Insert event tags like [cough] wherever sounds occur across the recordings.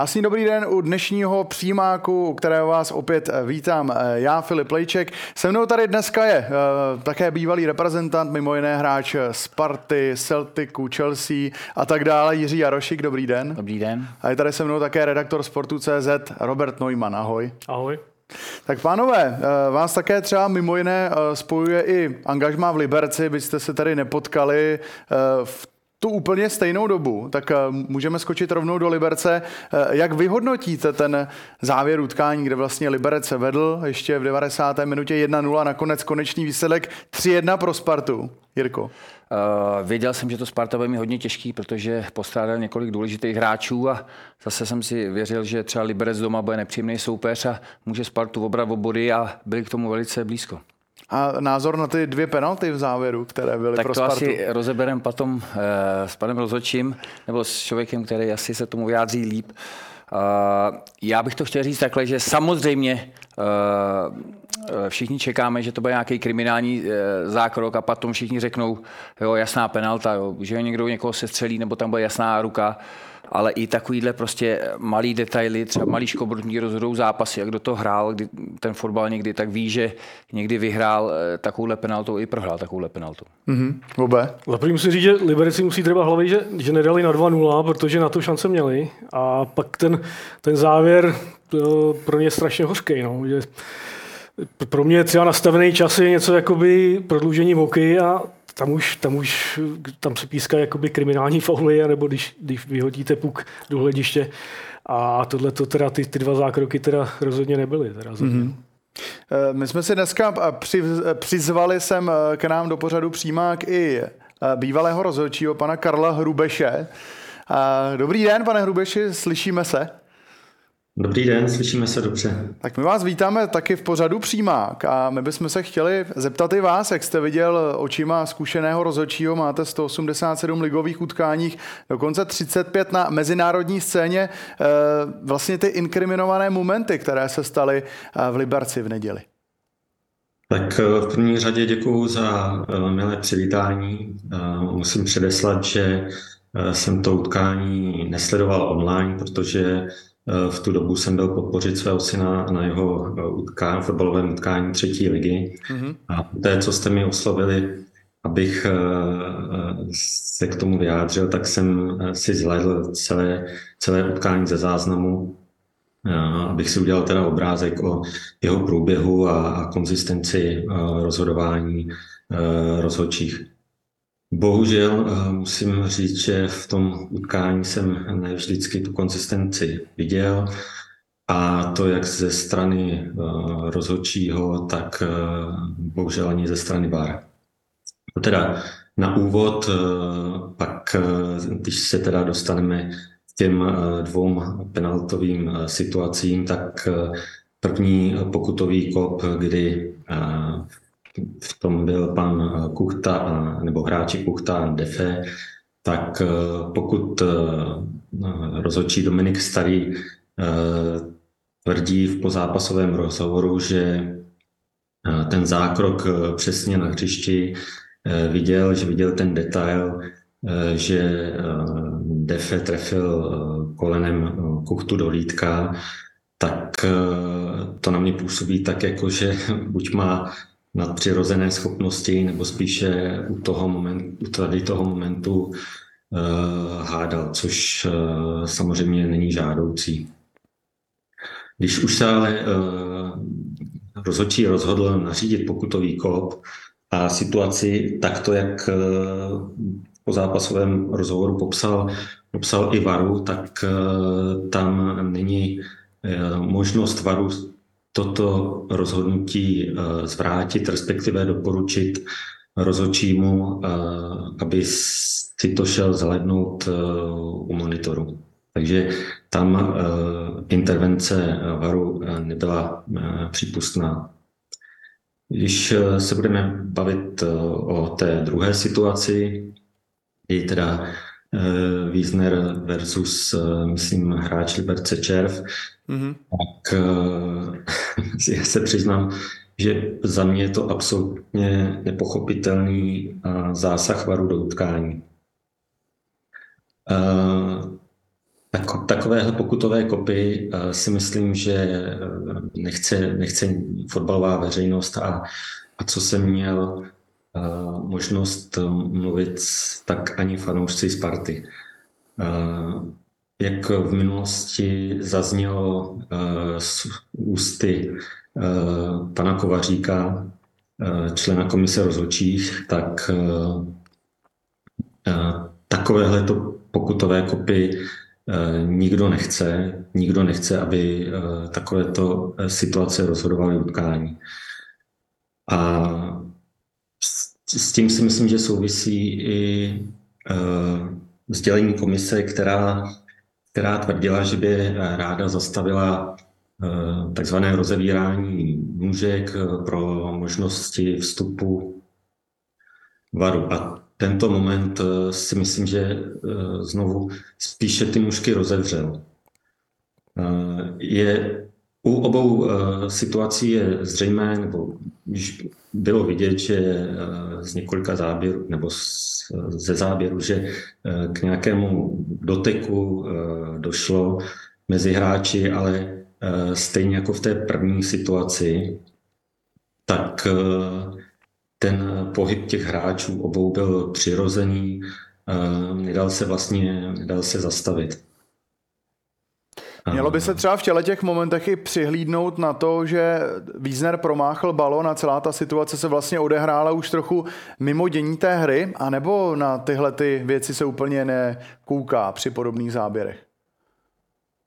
Krásný dobrý den u dnešního přímáku, u kterého vás opět eh, vítám. Eh, já, Filip Lejček. Se mnou tady dneska je uh, také bývalý reprezentant, mimo jiné hráč Sparty, Celticu, Chelsea a tak dále, Jiří Jarošik. Dobrý den. Dobrý den. A je tady se mnou také redaktor Sportu.cz Robert Neumann. Ahoj. Ahoj. Tak pánové, vás také třeba mimo jiné spojuje i angažmá v Liberci, byste se tady nepotkali v tu úplně stejnou dobu, tak eh, můžeme skočit rovnou do Liberce. Eh, jak vyhodnotíte ten závěr utkání, kde vlastně Liberec se vedl ještě v 90. minutě 1-0 a nakonec konečný výsledek 3-1 pro Spartu? Jirko. Uh, věděl jsem, že to Sparta bude mít hodně těžký, protože postrádal několik důležitých hráčů a zase jsem si věřil, že třeba Liberec doma bude nepříjemný soupeř a může Spartu obrat o body a byli k tomu velice blízko. A názor na ty dvě penalty v závěru, které byly tak pro Spartu? Tak to asi rozeberem potom eh, s panem Rozočím, nebo s člověkem, který asi se tomu vyjádří líp. Uh, já bych to chtěl říct takhle, že samozřejmě uh, všichni čekáme, že to bude nějaký kriminální uh, zákrok a potom všichni řeknou, jo, jasná penalta, jo, že někdo někoho se střelí, nebo tam bude jasná ruka. Uh, ale i takovýhle prostě malý detaily, třeba malý škobrtní rozhodou zápasy, jak kdo to hrál, kdy ten fotbal někdy, tak ví, že někdy vyhrál eh, takovouhle penaltou i prohrál takovouhle penaltou. Mm-hmm. Obe. Za první musím říct, že Liberci musí třeba hlavy, že, že nedali na 2-0, protože na to šance měli a pak ten, ten závěr to pro ně je strašně hořký. No, že pro mě třeba nastavený čas je něco jakoby prodloužení voky a tam už, tam už tam se píská jakoby kriminální fauly, nebo když, když vyhodíte puk do hlediště. A tohle to teda, ty, ty dva zákroky teda rozhodně nebyly. Teda mm-hmm. My jsme si dneska přizvali sem k nám do pořadu přímák i bývalého rozhodčího pana Karla Hrubeše. Dobrý den, pane Hrubeši, slyšíme se? Dobrý den, slyšíme se dobře. Tak my vás vítáme taky v pořadu Přímák a my bychom se chtěli zeptat i vás, jak jste viděl očima zkušeného rozhodčího, máte 187 ligových utkáních, dokonce 35 na mezinárodní scéně, eh, vlastně ty inkriminované momenty, které se staly eh, v Liberci v neděli. Tak eh, v první řadě děkuji za milé přivítání. Musím předeslat, že jsem to utkání nesledoval online, protože v tu dobu jsem byl podpořit svého syna na jeho eh, utkání, fotbalovém utkání třetí ligy. Mm-hmm. A té, co jste mi oslovili, abych eh, se k tomu vyjádřil, tak jsem eh, si zhlédl celé, celé utkání ze záznamu, abych si udělal teda obrázek o jeho průběhu a, a konzistenci rozhodování rozhodčích. Bohužel eh, musím říct, že v tom utkání jsem ne vždycky tu konzistenci viděl a to jak ze strany eh, rozhodčího, tak eh, bohužel ani ze strany VAR. Teda na úvod, pak když se teda dostaneme k těm dvou penaltovým situacím, tak první pokutový kop, kdy v tom byl pan eh, Kuchta, a, nebo hráči Kuchta Defe, tak eh, pokud eh, rozhodčí Dominik Starý tvrdí v pozápasovém rozhovoru, že ten zákrok přesně na hřišti viděl, že viděl ten detail, že Defe trefil kolenem Kuchtu do lítka, tak to na mě působí tak, jako že [laughs] buď má nadpřirozené schopnosti, nebo spíše u toho momentu, u tady toho momentu uh, hádal, což uh, samozřejmě není žádoucí. Když už se ale uh, rozhodčí rozhodl nařídit pokutový kop a situaci takto, jak uh, po zápasovém rozhovoru popsal, popsal i Varu, tak uh, tam není možnost Varu toto rozhodnutí eh, zvrátit, respektive doporučit rozhodčímu, eh, aby si to šel zhlednout eh, u monitoru. Takže tam intervence varu nebyla přípustná. Když se budeme bavit o té druhé situaci, kdy teda Wiesner versus, myslím, hráč Liberce Červ, mm-hmm. tak uh, [laughs] já se přiznám, že za mě je to absolutně nepochopitelný zásah varu do utkání. Tak takovéhle pokutové kopy si myslím, že nechce, nechce fotbalová veřejnost a, a co jsem měl možnost mluvit, tak ani fanoušci Sparty. Jak v minulosti zaznělo z ústy pana Kovaříka, člena komise rozhodčích, tak takovéhle to pokutové kopy nikdo nechce. Nikdo nechce, aby takovéto situace rozhodovaly utkání. A s tím si myslím, že souvisí i sdělení komise, která, která tvrdila, že by ráda zastavila takzvané rozevírání nůžek pro možnosti vstupu varu. A tento moment eh, si myslím, že eh, znovu spíše ty nůžky rozevřel. Eh, je, u obou situací je zřejmé, nebo bylo vidět, že z několika záběrů, nebo ze záběru, že k nějakému doteku došlo mezi hráči, ale stejně jako v té první situaci, tak ten pohyb těch hráčů obou byl přirozený, nedal se vlastně nedal se zastavit. Mělo by se třeba v těle těch momentech i přihlídnout na to, že Wiesner promáchl balon a celá ta situace se vlastně odehrála už trochu mimo dění té hry, anebo na tyhle ty věci se úplně nekouká při podobných záběrech?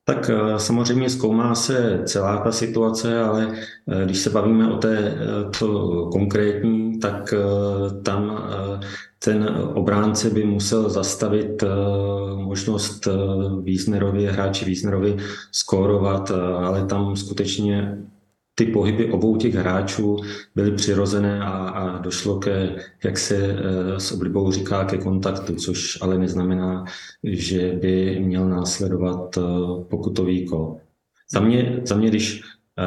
Tak eh, samozřejmě zkoumá se celá ta situace, ale eh, když se bavíme o té eh, to konkrétní, tak tam ten obránce by musel zastavit možnost Wiesnerovi, hráči Wiesnerovi skórovat, ale tam skutečně ty pohyby obou těch hráčů byly přirozené a, a došlo ke, jak se e, s oblibou říká, ke kontaktu, což ale neznamená, že by měl následovat e, pokutový kol. Za mě, za mě když, e,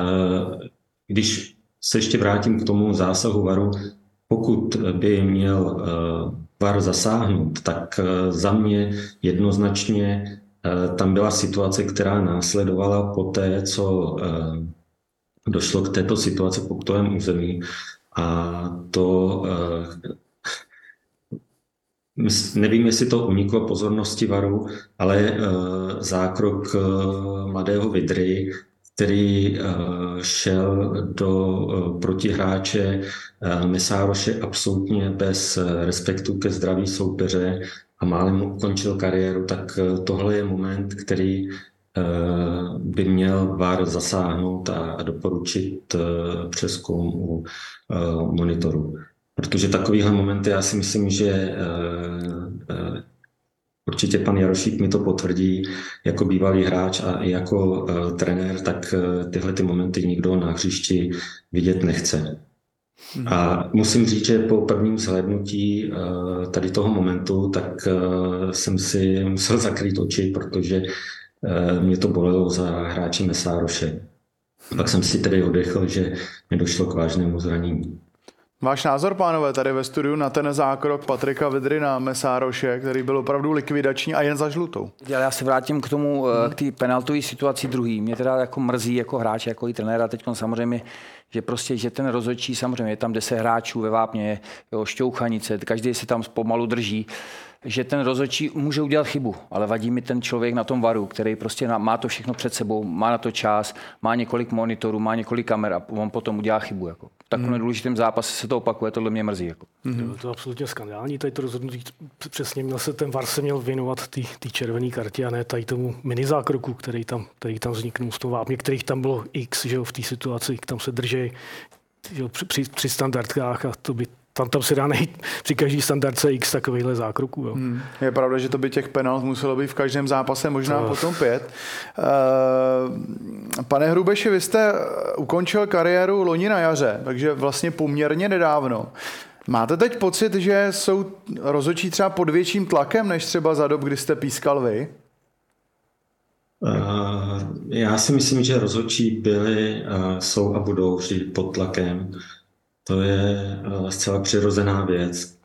když se ještě vrátím k tomu zásahu VARu, pokud by měl VAR zasáhnout, tak za mě jednoznačně tam byla situace, která následovala po té, co došlo k této situaci po pokutovém území a to eh, Nevím, jestli to uniklo pozornosti Varu, ale eh, zákrok eh, mladého Vidry, který šel do protihráče Mesároše absolutně bez respektu ke zdraví soupeře a málem ukončil kariéru, tak tohle je moment, který by měl VAR zasáhnout a doporučit eh, přeskum u eh, monitoru. Protože takovýhle momenty, já si myslím, že určitě pan Jarošík mi to potvrdí, jako bývalý hráč a i jako trenér, tak tyhle ty momenty nikdo na hřišti vidět nechce. Mhm. A musím říct, že po prvním zhlédnutí tady toho momentu, tak jsem si musel [laughs] zakrýt oči, protože Eh, mě to bolelo za hráči Mesároše. Pak jsem si tedy odechl, že mi došlo k vážnému zranění. Váš názor, pánové, tady ve studiu na ten zákrok Patrika Vidry na Mesároše, který byl opravdu likvidační a jen za žlutou. Já se vrátím k tomu, hmm. k té penaltové situaci druhý. Mě teda jako mrzí jako hráč, jako i trenéra teď samozřejmě, že prostě, že ten rozhodčí, samozřejmě je tam 10 hráčů ve vápně, jo, šťouchanice, každý se tam pomalu drží že ten rozhodčí může udělat chybu, ale vadí mi ten člověk na tom varu, který prostě má to všechno před sebou, má na to čas, má několik monitorů, má několik kamer a on potom udělá chybu. Jako. V takovém hmm. důležitém zápase se to opakuje, tohle mě mrzí. Jako. Hmm. To je absolutně skandální, tady to rozhodnutí, přesně měl se ten VAR se měl věnovat té červené kartě a ne tady tomu mini zákroku, který tam, který tam vzniknul z toho vápně, kterých tam bylo x že jo, v té situaci, tam se drží při, při, při standardkách a to by tam, tam se dá najít při každý standardce x takovýchhle zákroků. Jo. Hmm. Je pravda, že to by těch penalt muselo být v každém zápase možná to... potom pět. Uh, pane Hrubeši, vy jste ukončil kariéru loni na jaře, takže vlastně poměrně nedávno. Máte teď pocit, že jsou rozhodčí třeba pod větším tlakem, než třeba za dob, kdy jste pískal vy? Uh, já si myslím, že rozhodčí byli, uh, jsou a budou vždy pod tlakem. To je uh, zcela přirozená věc.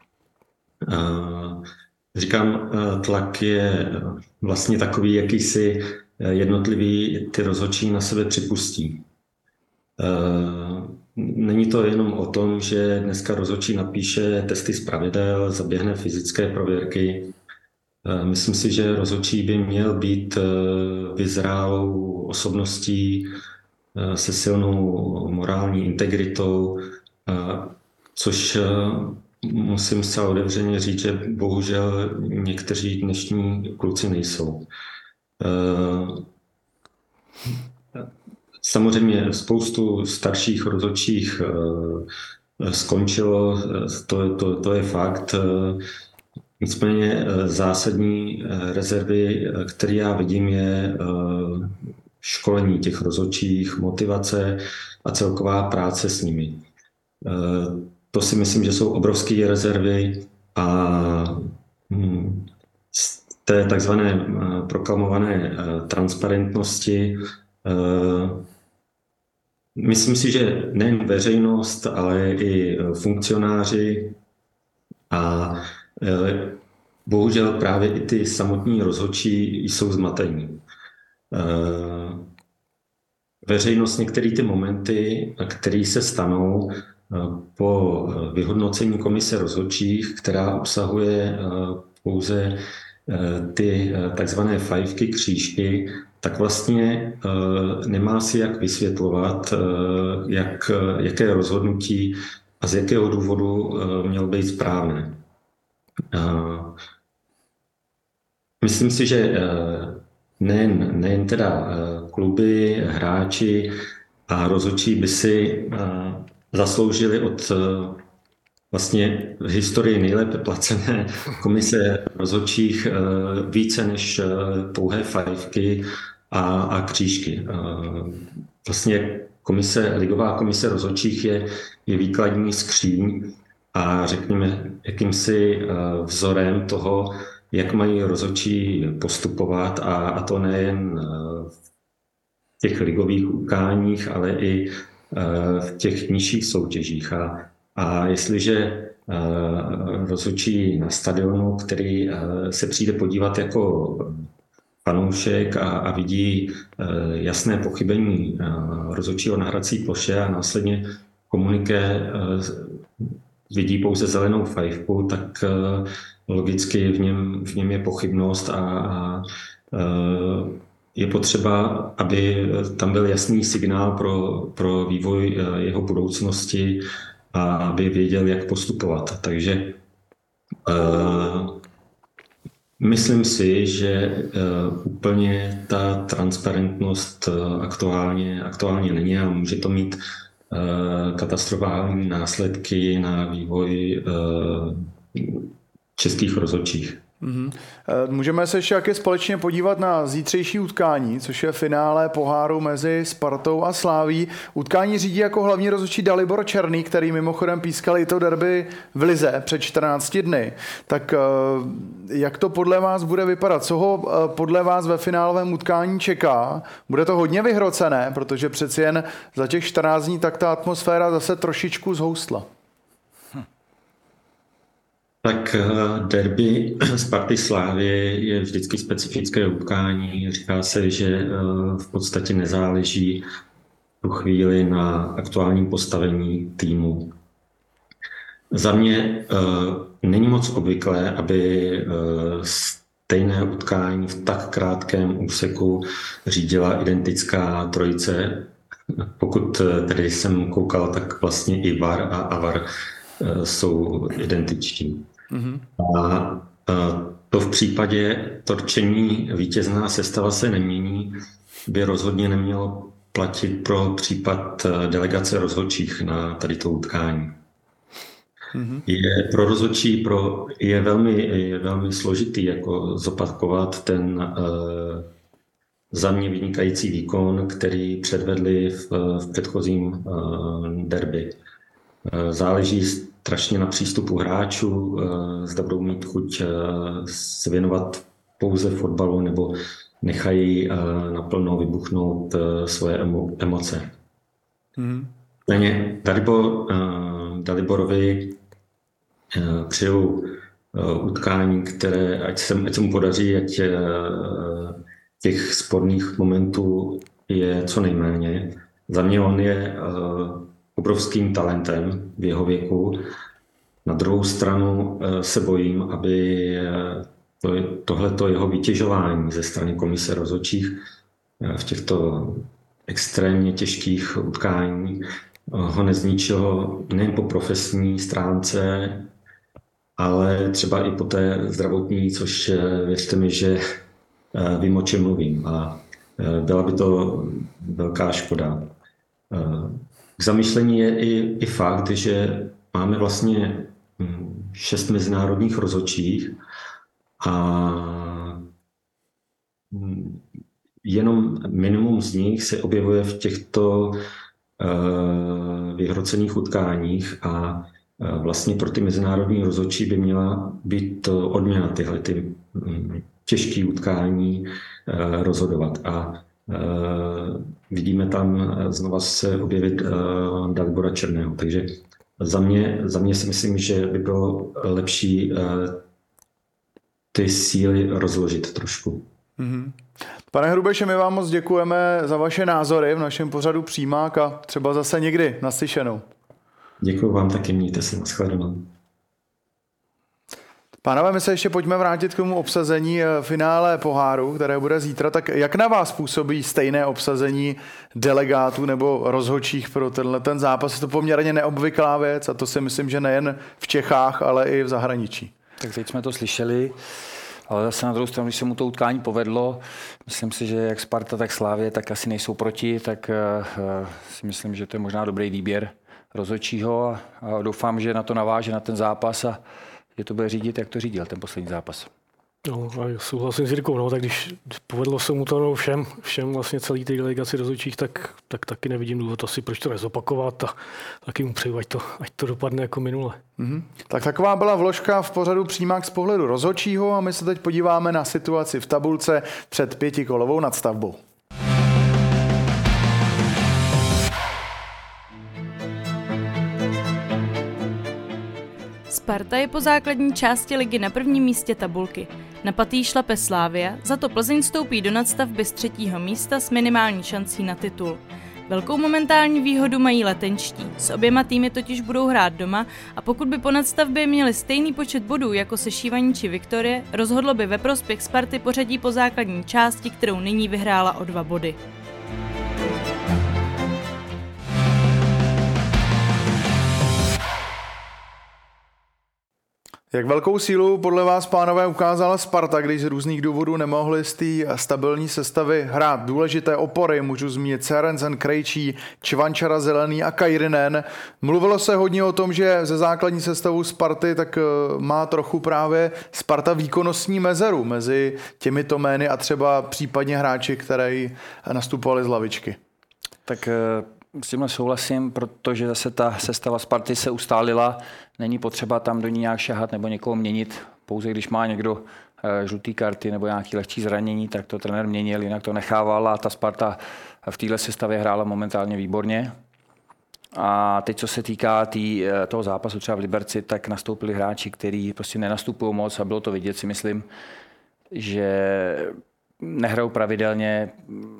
Uh, říkám, uh, tlak je vlastně takový jakýsi jednotliví ty rozhodčí na sebe připustí. Není to jenom o tom, že dneska rozhodčí napíše testy z pravidel, zaběhne fyzické prověrky. Myslím si, že rozhodčí by měl být vyzrálou osobností se silnou morální integritou, což musím zcela otevřeně říct, že bohužel někteří dnešní kluci nejsou. Samozřejmě spoustu starších rozhodčích eh, skončilo, to, to, to je fakt. Nicméně zásadní rezervy, které já vidím, je školení těch rozhodčích, motivace a celková práce s nimi. To si myslím, že jsou obrovské rezervy a hm, z té takzvané proklamované transparentnosti Myslím si, že nejen veřejnost, ale i funkcionáři a bohužel právě i ty samotní rozhodčí jsou zmatení. Veřejnost některé ty momenty, které se stanou po vyhodnocení komise rozhodčích, která obsahuje pouze ty takzvané fajfky, křížky, tak vlastně nemá si jak vysvětlovat, jak, jaké rozhodnutí a z jakého důvodu mělo být správné. Myslím si, že nejen, nejen teda kluby, hráči a rozhodčí by si zasloužili od uh, vlastně v historii nejlépe placené [laughs] komise rozhodčích více než pouhé fajfky a, a křížky. Vlastně komise, ligová komise rozhodčích je, je výkladní skříň a řekněme jakýmsi vzorem toho, jak mají rozhodčí postupovat a, a to nejen v těch ligových utkáních, ale i v těch nižších soutěžích. A, a jestliže rozhodčí na stadionu, který se přijde podívat jako fanoušek a, a vidí e, jasné pochybení e, rozhodčího na hrací ploše a následně komuniké e, vidí pouze zelenou fajfku, tak e, logicky v něm, v něm je pochybnost a, a e, je potřeba, aby tam byl jasný signál pro, pro vývoj e, jeho budoucnosti a aby věděl, jak postupovat. Takže e, Myslím si, že uh, úplně ta transparentnost uh, aktuálně, aktuálně není a může to mít uh, katastrofální následky na vývoj českých rozhodčích. Mm-hmm. Můžeme se ještě jaké společně podívat na zítřejší utkání, což je finále poháru mezi Spartou a Sláví. Utkání řídí jako hlavní rozhodčí Dalibor Černý, který mimochodem pískal i to derby v Lize před 14 dny. Tak eh, jak to podle vás bude vypadat? Co ho podle vás ve finálovém utkání čeká? Bude to hodně vyhrocené, protože přeci jen za těch 14 dní tak ta atmosféra zase trošičku zhoustla. Tak eh, derby [clears throat] Sparty Slávy je vždycky specifické utkání. Říká se, že eh, v podstatě nezáleží tu chvíli na aktuálním postavení týmu. Za mě eh, není moc obvyklé, aby stejné utkání v tak krátkém úseku řídila identická trojice. [laughs] Pokud tedy jsem koukal, tak vlastně i VAR a AVAR jsou identiční. Mm-hmm. A, to v případě torčení vítězná sestava se nemění, by rozhodně nemělo platit pro případ e, delegace rozhodčích na tady to utkání. Mm-hmm. Je pro rozhodčí pro, je, velmi, je velmi složitý jako zopakovat ten uh, za mě vynikající výkon, který předvedli v, v předchozím uh, derby. Uh, záleží strašně na přístupu hráčů, eh, zda budou mít chuť eh, se věnovat pouze fotbalu nebo nechají eh, naplno vybuchnout svoje emoce. Mm. Dalibor, Daliborovi přeju utkání, které, ať se, ať se mu podaří, ať, těch sporných momentů je co nejméně. Za mě on je obrovským talentem v jeho věku. Na druhou stranu se bojím, aby to, tohleto jeho vytěžování ze strany komise rozhodčích v těchto extrémně těžkých utkání ho nezničilo nejen po profesní stránce, ale třeba i po té zdravotní, což eh, věřte mi, že eh, vím, o čem mluvím. A eh, byla by to velká škoda. K zamýšlení je i, i fakt, že máme vlastně hm, šest mezinárodních rozhodčích a hm, jenom minimum z nich se objevuje v těchto vyhrocených utkáních a vlastně pro ty mezinárodní rozhodčí by měla být odměna tyhle ty mm, těžké utkání eh, rozhodovat. A eh, vidíme tam znova se objevit eh, Dalibora Černého. Takže za mě, za mě si myslím, že by bylo lepší ty síly rozložit trošku. Mm-hmm. Pane Hrubeše, my vám moc děkujeme za vaše názory v našem pořadu Přímák a třeba zase někdy naslyšenou. Děkuji vám taky, mějte se, nashledanou. Pánové, my se ještě pojďme vrátit k tomu obsazení eh, finále poháru, které bude zítra. Tak jak na vás působí stejné obsazení delegátů nebo rozhodčích pro tenhle ten zápas? Je to poměrně neobvyklá věc a to si myslím, že nejen v Čechách, ale i v zahraničí. Tak teď jsme to slyšeli. Ale zase na druhou stranu, když se mu to utkání povedlo, myslím si, že jak Sparta, tak Slávě, tak asi nejsou proti, tak uh, si myslím, že to je možná dobrý výběr rozhodčího a, a doufám, že na to naváže na ten zápas a že to bude řídit, jak to řídil ten poslední zápas. No, a souhlasím s Jirkou, no, tak když povedlo se mu to no, všem, všem vlastně celý té delegaci rozhodčích, tak, tak taky nevidím důvod asi, proč to nezopakovat a taky mu přeju, ať to, ať to dopadne jako minule. Mm-hmm. Tak taková byla vložka v pořadu přímák z pohledu rozhodčího a my se teď podíváme na situaci v tabulce před pětikolovou nadstavbou. Sparta je po základní části ligy na prvním místě tabulky. Na patý šlape Slávia, za to Plzeň stoupí do nadstavby z třetího místa s minimální šancí na titul. Velkou momentální výhodu mají letenčtí. S oběma týmy totiž budou hrát doma a pokud by po nadstavbě měli stejný počet bodů jako Sešívaní či Viktorie, rozhodlo by ve prospěch Sparty pořadí po základní části, kterou nyní vyhrála o dva body. Jak velkou sílu podle vás, pánové, ukázala Sparta, když z různých důvodů nemohli z té stabilní sestavy hrát důležité opory, můžu zmínit Serenzen, Krejčí, Čvančara Zelený a Kajrinen. Mluvilo se hodně o tom, že ze základní sestavu Sparty tak eh, má trochu právě Sparta výkonnostní mezeru mezi těmito jmény a třeba případně hráči, které nastupovali z lavičky. Tak eh, s tímhle souhlasím, protože zase ta sestava Sparty se ustálila. Není potřeba tam do ní nějak šahat nebo někoho měnit. Pouze když má někdo eh, žlutý karty nebo nějaký lehčí zranění, tak to trenér měnil, jinak to nechával a ta Sparta v téhle sestavě hrála momentálně výborně. A teď, co se týká tý, eh, toho zápasu třeba v Liberci, tak nastoupili hráči, kteří prostě nenastupují moc a bylo to vidět, si myslím, že nehrajou pravidelně,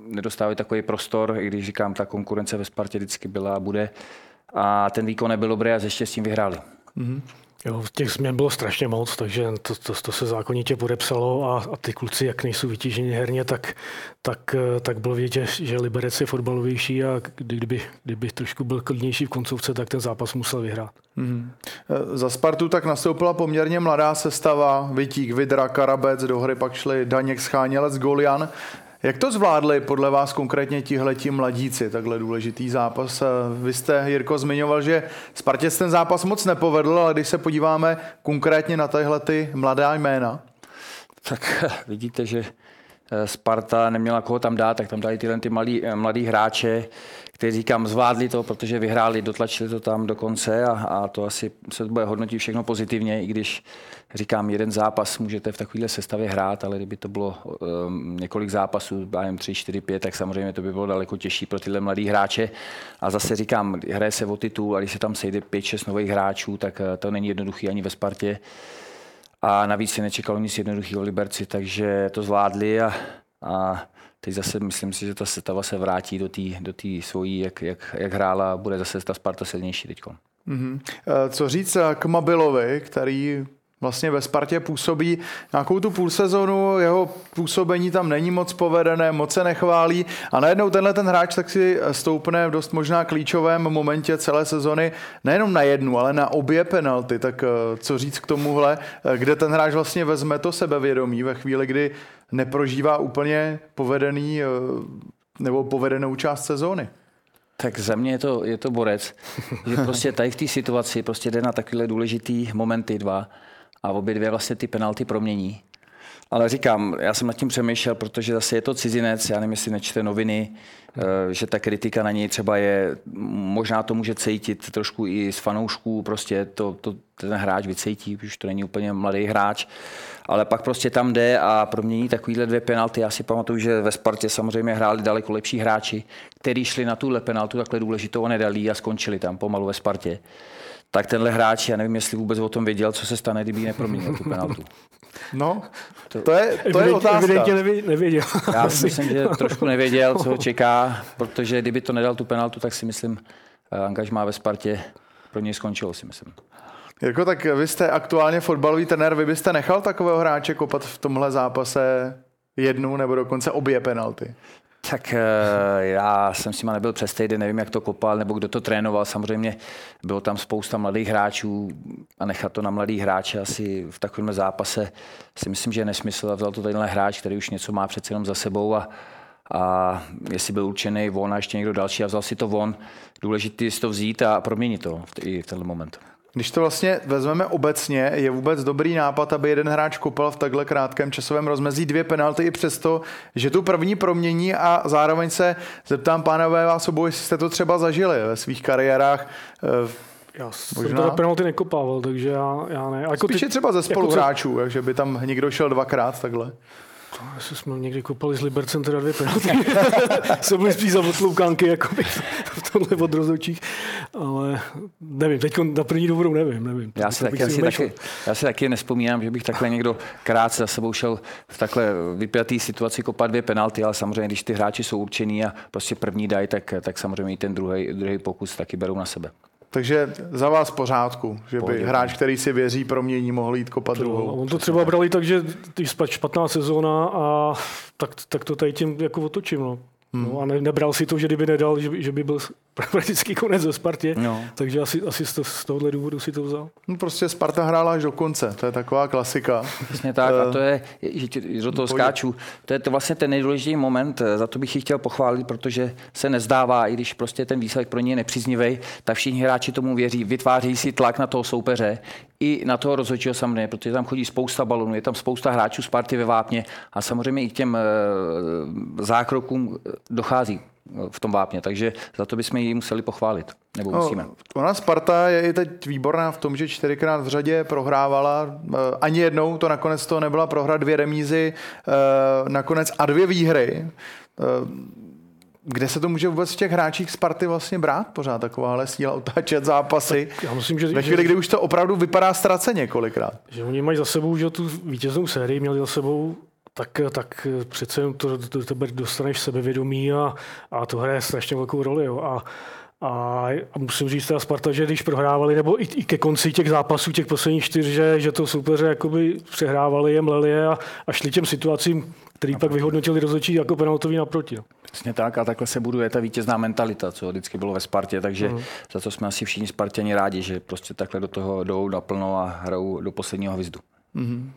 nedostávají takový prostor, i když říkám, ta konkurence ve Spartě vždycky byla a bude. A ten výkon nebyl dobrý a se štěstím vyhráli. Mm-hmm. Jo, těch změn bylo strašně moc, takže to, to, to se zákonitě podepsalo a, a ty kluci, jak nejsou vytíženi herně, tak, tak, tak bylo vidět, že, že Liberec je fotbalovější a kdyby, kdyby trošku byl klidnější v koncovce, tak ten zápas musel vyhrát. Mm-hmm. Za Spartu tak nastoupila poměrně mladá sestava, Vitík, Vidra, Karabec, do hry pak šli Daněk, Schánělec, Golian. Jak to zvládli podle vás konkrétně tihleti mladíci, takhle důležitý zápas? Vy jste, Jirko, zmiňoval, že Spartě ten zápas moc nepovedl, ale když se podíváme konkrétně na tyhle ty mladá jména. Tak vidíte, že eh, Sparta neměla koho tam dát, tak tam dali tyhle ty mladý, eh, mladý hráče, kteří říkám, zvládli to, protože vyhráli, dotlačili to tam do konce a, a to asi se bude hodnotit všechno pozitivně, i když říkám, jeden zápas můžete v takovéhle sestavě hrát, ale kdyby to bylo um, několik zápasů, bájem 3, 4, 5, tak samozřejmě to by bylo daleko těžší pro tyhle mladý hráče. A zase říkám, hraje se o titul a když se tam sejde 5, 6 nových hráčů, tak uh, to není jednoduchý ani ve Spartě. A navíc se nečekalo nic jednoduchého Liberci, takže to zvládli a a teď zase myslím si, že ta setava se vrátí do té do tý svojí, jak, jak, jak hrála bude zase ta Sparta silnější teď. Mm-hmm. Co říct k Mabilovi, který vlastně ve Spartě působí nějakou tu půl sezonu, jeho působení tam není moc povedené, moc se nechválí a najednou tenhle ten hráč tak si stoupne v dost možná klíčovém momentě celé sezony nejenom na jednu, ale na obě penalty. Tak eh, co říct k tomuhle, eh, kde ten hráč vlastně vezme to sebevědomí ve chvíli, kdy neprožívá úplně povedený eh, nebo povedenou část sezóny? Tak za mě je to, je to borec, že prostě tady v té situaci prostě jde na takové důležitý momenty dva a obě dvě vlastně ty penalty promění. Ale říkám, já jsem nad tím přemýšlel, protože zase je to cizinec, já nevím, jestli nečte noviny, eh, že ta kritika na něj třeba je, možná to může cítit trošku i z fanoušků, prostě to, to ten hráč vycítí, už to není úplně mladý hráč, ale pak prostě tam jde a promění takovýhle dvě penalty. Já si pamatuju, že ve Spartě samozřejmě hráli daleko lepší hráči, kteří šli na tuhle penaltu takhle důležitou a nedali a skončili tam pomalu ve Spartě tak tenhle hráč, já nevím, jestli vůbec o tom věděl, co se stane, kdyby neproměnil tu penaltu. [laughs] No, to, to je, to je otázka. Evidentně nevěděl. Já si myslím, že trošku nevěděl, co ho čeká, protože kdyby to nedal tu penaltu, tak si myslím, eh, angažmá ve Spartě pro něj skončilo, si myslím. Jirko, tak vy jste aktuálně fotbalový trenér, vy byste nechal takového hráče kopat v tomhle zápase jednu nebo dokonce obě penalty? Tak eh, já jsem s nima nebyl přes týden, nevím, jak to kopal, nebo kdo to trénoval. Samozřejmě bylo tam spousta mladých hráčů a nechat to na mladých hráče asi v takovém zápase si myslím, že je nesmysl. A vzal to tenhle hráč, který už něco má přece jenom za sebou a, a jestli byl určený on a ještě někdo další a vzal si to on, důležité je si to vzít a proměnit to i v tenhle moment. Když to vlastně vezmeme obecně, je vůbec dobrý nápad, aby jeden hráč kopal v takhle krátkém časovém rozmezí dvě penalty i přesto, že tu první promění a zároveň se zeptám pánové vás obou, jestli jste to třeba zažili ve svých kariérách. Eh, já jsem Možná... teda penalty nekopával, takže já, já ne. Jako Spíše ty, třeba ze spoluhráčů, jako že by tam někdo šel dvakrát takhle. Jestli jsme někdy kopali s Libercem teda dvě penalty. [laughs] jsme byli spíš za otloukánky jako v tomhle od rozhodčích. Ale nevím, teď na první dobrou nevím. nevím. Já si, taky, já, si taky, já si taky nespomínám, že bych takhle někdo krátce za sebou šel v takhle vypjatý situaci kopat dvě penalty, ale samozřejmě, když ty hráči jsou určený a prostě první dají, tak, tak samozřejmě i ten druhý, druhý pokus taky berou na sebe. Takže za vás pořádku, že by Pohodě. hráč, který si věří, promění, mohl jít kopat to, druhou. On to třeba brali tak, že když špatná sezóna a tak, tak to tady tím jako otočím. No. Hmm. No, a ne, nebral si to, že kdyby nedal, že by, že by byl [laughs] prakticky konec ze Spartě, no. takže asi, asi z, to, z tohohle důvodu si to vzal. No prostě Sparta hrála až do konce, to je taková klasika. Přesně tak a to je, že do toho skáču, to je to vlastně ten nejdůležitější moment, za to bych ji chtěl pochválit, protože se nezdává, i když prostě ten výsledek pro ně je nepříznivý, tak všichni hráči tomu věří, vytváří si tlak na toho soupeře, i na toho rozhodčího samozřejmě, protože tam chodí spousta balonů, je tam spousta hráčů z party ve Vápně a samozřejmě i k těm e, zákrokům dochází v tom vápně, takže za to bychom ji museli pochválit, nebo no, musíme. Ona Sparta je i teď výborná v tom, že čtyřikrát v řadě prohrávala, eh, ani jednou to nakonec to nebyla prohra, dvě remízy, eh, nakonec a dvě výhry. Kde se to může vůbec v těch hráčích Sparty vlastně brát pořád takováhle síla otáčet zápasy? Já myslím, že, ve chvíli, kdy už to opravdu vypadá ztraceně kolikrát. Že oni mají za sebou, že tu vítěznou sérii měli za sebou tak, tak přece to, to, to dostaneš sebevědomí a, a to hraje strašně velkou roli. Jo. A, a, a musím říct teda Sparta, že když prohrávali, nebo i, i ke konci těch zápasů, těch posledních čtyř, že, že to soupeře jakoby přehrávali je, mleli je a, a šli těm situacím, který pak vyhodnotili rozhodčí jako penaltový naproti. Přesně tak a takhle se buduje ta vítězná mentalita, co vždycky bylo ve Spartě, takže mm. za to jsme asi všichni Spartěni rádi, že prostě takhle do toho jdou naplno a hrajou do posledního hvizdu. Mm-hmm.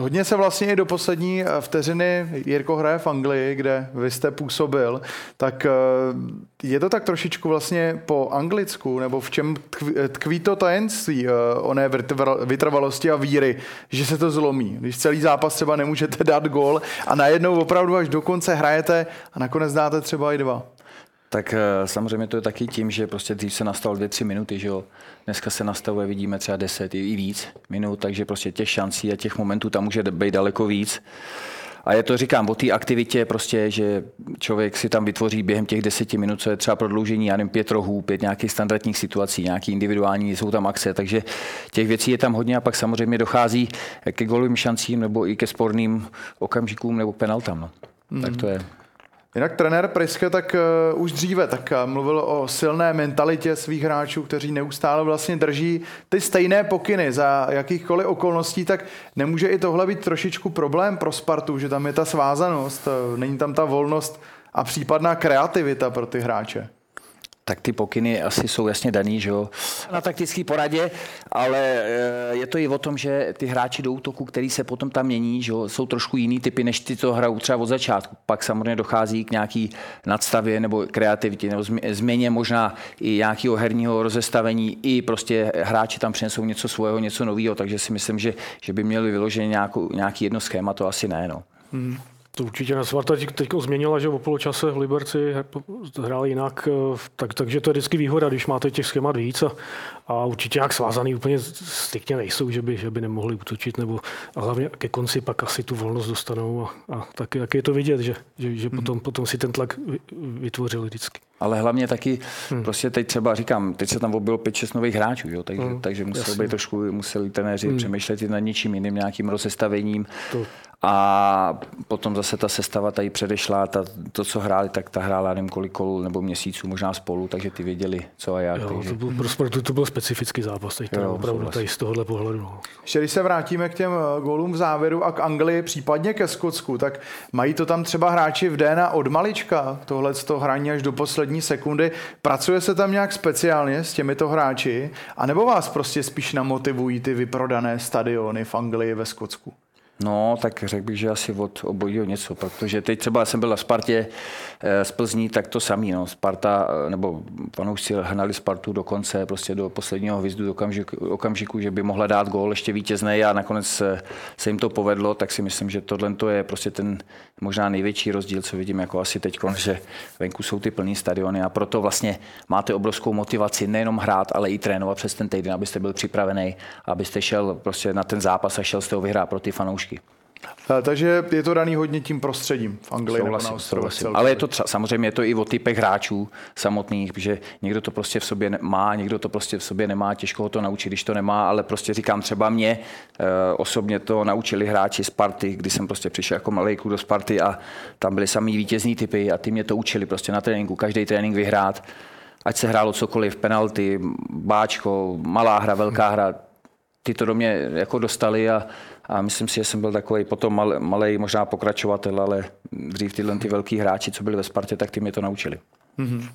Hodně se vlastně i do poslední eh, vteřiny Jirko hraje v Anglii, kde vy jste působil, tak eh, je to tak trošičku vlastně po anglicku, nebo v čem tkví to tajemství eh, oné vytrvalosti a víry, že se to zlomí. Když celý zápas třeba nemůžete dát gol a najednou opravdu až do konce hrajete a nakonec dáte třeba i dva. Tak eh, samozřejmě to je taky tím, že prostě dřív se nastal dvě, tři minuty, že jo. Dneska se nastavuje, vidíme třeba deset i víc minut, takže prostě těch šancí a těch momentů tam může být daleko víc. A je to, říkám, o té aktivitě prostě, že člověk si tam vytvoří během těch deseti minut, co je třeba prodloužení, já nevím, pět rohů, pět nějakých standardních situací, nějaký individuální, jsou tam akce, takže těch věcí je tam hodně a pak samozřejmě dochází ke golovým šancím nebo i ke sporným okamžikům nebo penaltám. No. Mm. Tak to je. Jinak trenér Priske tak uh, už dříve tak uh, mluvil o silné mentalitě svých hráčů, kteří neustále vlastně drží ty stejné pokyny za jakýchkoliv okolností, tak nemůže i tohle být trošičku problém pro Spartu, že tam je ta svázanost, uh, není tam ta volnost a případná kreativita pro ty hráče tak ty pokyny asi jsou jasně daný, že jo, na taktický poradě, ale eh, je to i o tom, že ty hráči do útoku, který se potom tam mění, že jo, jsou trošku jiný typy, než ty, co hrajou třeba od začátku. Pak samozřejmě dochází k nějaký nadstavě nebo kreativitě, nebo změně možná i nějakého herního rozestavení, i prostě hráči tam přinesou něco svého, něco nového, takže si myslím, že, že by měli vyloženě nějaký jedno schéma, to asi ne. No. Hmm. To určitě na Sparta teď změnila, že o poločase v Liberci hrál jinak, eh, tak, takže to je vždycky výhoda, když máte těch schémat víc a, a určitě jak svázaný úplně striktně nejsou, že by, že by nemohli útočit, nebo a hlavně ke konci pak asi tu volnost dostanou a, a taky, taky je to vidět, že, že, že mm. potom, potom si ten tlak vytvořili vždycky. Ale hlavně taky, hmm. prostě teď třeba říkám, teď se tam objevilo 5-6 nových hráčů, jo, takže, hmm. takže museli být trošku, museli trenéři hmm. přemýšlet i nad něčím jiným, nějakým rozestavením. To. A potom zase ta sestava tady předešla, ta, to, co hráli, tak ta hrála nevím kolik kol nebo měsíců možná spolu, takže ty věděli, co a jak. Jo, takže... to, byl, pro sportu to byl specifický zápas, teď jo, opravdu tady z tohohle pohledu. No. Ještě když se vrátíme k těm eh, gólům v závěru a k Anglii, případně ke Skotsku, tak mají to tam třeba hráči v DNA od malička, tohle to hraní až do poslední sekundy. Pracuje se tam nějak speciálně s těmito hráči, anebo vás prostě spíš namotivují ty vyprodané stadiony v Anglii ve Skotsku? No, tak řekl bych, že asi od obojího něco, protože teď třeba jsem byl na Spartě eh, z Plzní, tak to samý, no. Sparta, eh, nebo fanoušci hnali Spartu do konce, prostě do posledního hvězdu, do okamžiku, okamžiku, že by mohla dát gól ještě vítězný a nakonec se, se jim to povedlo, tak si myslím, že tohle to je prostě ten možná největší rozdíl, co vidím jako asi teď, že venku jsou ty plný stadiony a proto vlastně máte obrovskou motivaci nejenom hrát, ale i trénovat přes ten týden, abyste byl připravený, abyste šel prostě na ten zápas a šel z toho vyhrát pro ty fanoušky. Takže je to daný hodně tím prostředím v Anglii souhlasím, nebo na souhlasím. Ale je to třeba, samozřejmě je to i o typech hráčů samotných, že někdo to prostě v sobě má, někdo to prostě v sobě nemá, těžko ho to naučit, když to nemá, ale prostě říkám třeba mě e, osobně to naučili hráči z party, kdy jsem prostě přišel jako malý do Sparty a tam byly samý vítězní typy a ty mě to učili prostě na tréninku, každý trénink vyhrát, ať se hrálo cokoliv, penalty, báčko, malá hra, velká hra, ty to do mě jako dostali a, a myslím si, že jsem byl takový potom mal, malý možná pokračovatel, ale dřív tyhle ty velký hráči, co byli ve Spartě, tak ty mě to naučili. Mm-hmm.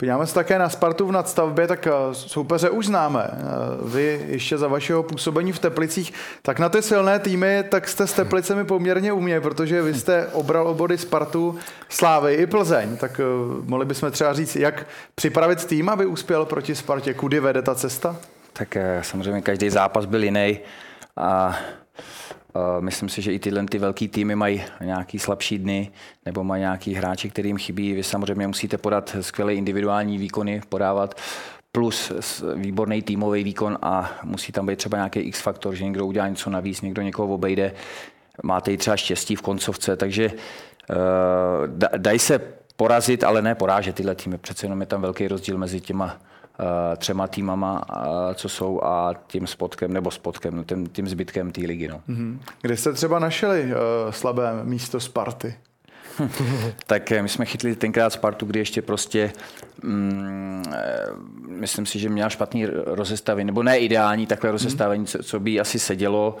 Podíváme se také na Spartu v nadstavbě, tak eh, soupeře už známe. Eh, vy ještě za vašeho působení v Teplicích, tak na ty silné týmy, tak jste s Teplicemi poměrně umě, protože vy jste obral obody Spartu, Slávy i Plzeň. Tak eh, mohli bychom třeba říct, jak připravit tým, aby uspěl proti Spartě, kudy vede ta cesta? Tak samozřejmě každý zápas byl jiný a Myslím si, že i tyhle ty velký týmy mají nějaký slabší dny nebo mají nějaký hráči, kterým chybí. Vy samozřejmě musíte podat skvělé individuální výkony, podávat plus výborný týmový výkon a musí tam být třeba nějaký X-faktor, že někdo udělá něco navíc, někdo někoho obejde. Máte i třeba štěstí v koncovce, takže uh, dají se porazit, ale ne porážet tyhle týmy. Přece jenom je tam velký rozdíl mezi těma Eh, třema týmama, eh, co jsou a tím spotkem, nebo spotkem, no, tím, tím zbytkem té ligy. No. Mm-hmm. Kde jste třeba našli uh, slabé místo Sparty? [laughs] tak my jsme chytli tenkrát Spartu, kdy ještě prostě, mm, myslím si, že měla špatný rozestavení, nebo ne ideální takové rozestavení, co, co by asi sedělo.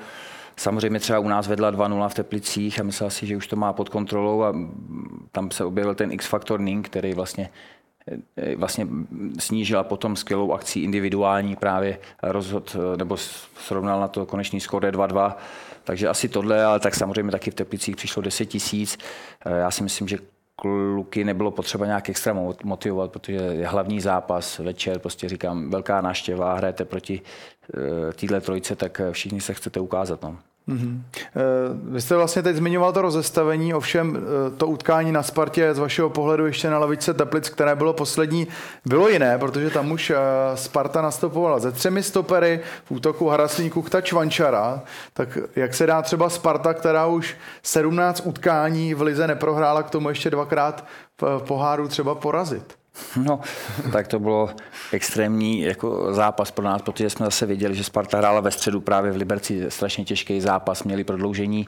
Samozřejmě třeba u nás vedla 2-0 v Teplicích a myslel si, že už to má pod kontrolou a tam se objevil ten X-faktor Ning, který vlastně Eh, vlastně snížila potom skvělou akcí individuální právě rozhod, eh, nebo srovnal na to konečný skóre 2-2. Takže asi tohle, ale tak samozřejmě taky v Teplicích přišlo 10 tisíc. Eh, já si myslím, že kluky nebylo potřeba nějak extra motivovat, protože je hlavní zápas večer, prostě říkám, velká náštěva, hrajete proti téhle trojce, tak všichni se chcete ukázat. No. Mm-hmm. Vy jste vlastně teď zmiňoval to rozestavení, ovšem eh, to utkání na Spartě z vašeho pohledu ještě na lavičce Teplic, které bylo poslední, bylo jiné, protože tam už eh, Sparta nastupovala ze třemi stopery, v útoku Haraslík, Kuchta, Čvančara. Tak jak se dá třeba Sparta, která už 17 utkání v Lize neprohrála, k tomu ještě dvakrát v poháru třeba porazit? [laughs] No, tak to bylo extrémní jako zápas pro nás, protože jsme zase viděli, že Sparta hrála ve středu právě v Liberci strašně těžký zápas, měli prodloužení,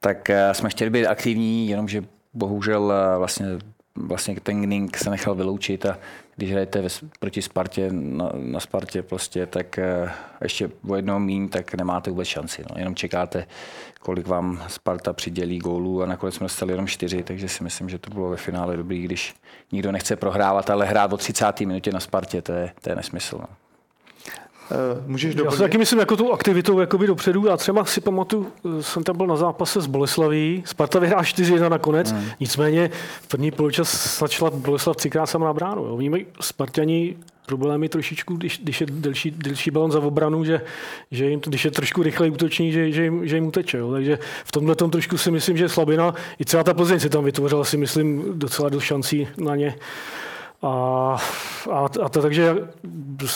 tak eh, jsme chtěli být aktivní, jenomže bohužel eh, vlastně vlastně ten se nechal vyloučit a když hrajete ve, proti Spartě na, na Spartě prostě, tak uh, ještě o jednou míň, tak nemáte vůbec šanci. No. Jenom čekáte, kolik vám Sparta přidělí gólů a nakonec jsme dostali jenom čtyři, takže si myslím, že to bylo ve finále dobrý, když nikdo nechce prohrávat, ale hrát o 30. minutě na Spartě, to je, to je nesmysl. No. Uh, můžeš doplnit? Já si taky myslím jako tu aktivitou jakoby dopředu. Já třeba si pamatuju, eh, jsem tam byl na zápase s Boleslaví. Sparta vyhrá 4-1 nakonec. Hmm. Nicméně v první poločas začala Boleslav třikrát sama na bránu. Jo. Oni mají Spartani problémy trošičku, když, když je delší, delší balon za obranu, že, že jim, když je trošku rychleji útoční, že, že, jim, že jim uteče. Jo. Takže v tomhle tom trošku si myslím, že je slabina. I celá ta Plzeň se tam vytvořila, si myslím, docela dost šancí na ně. A, a, a to, takže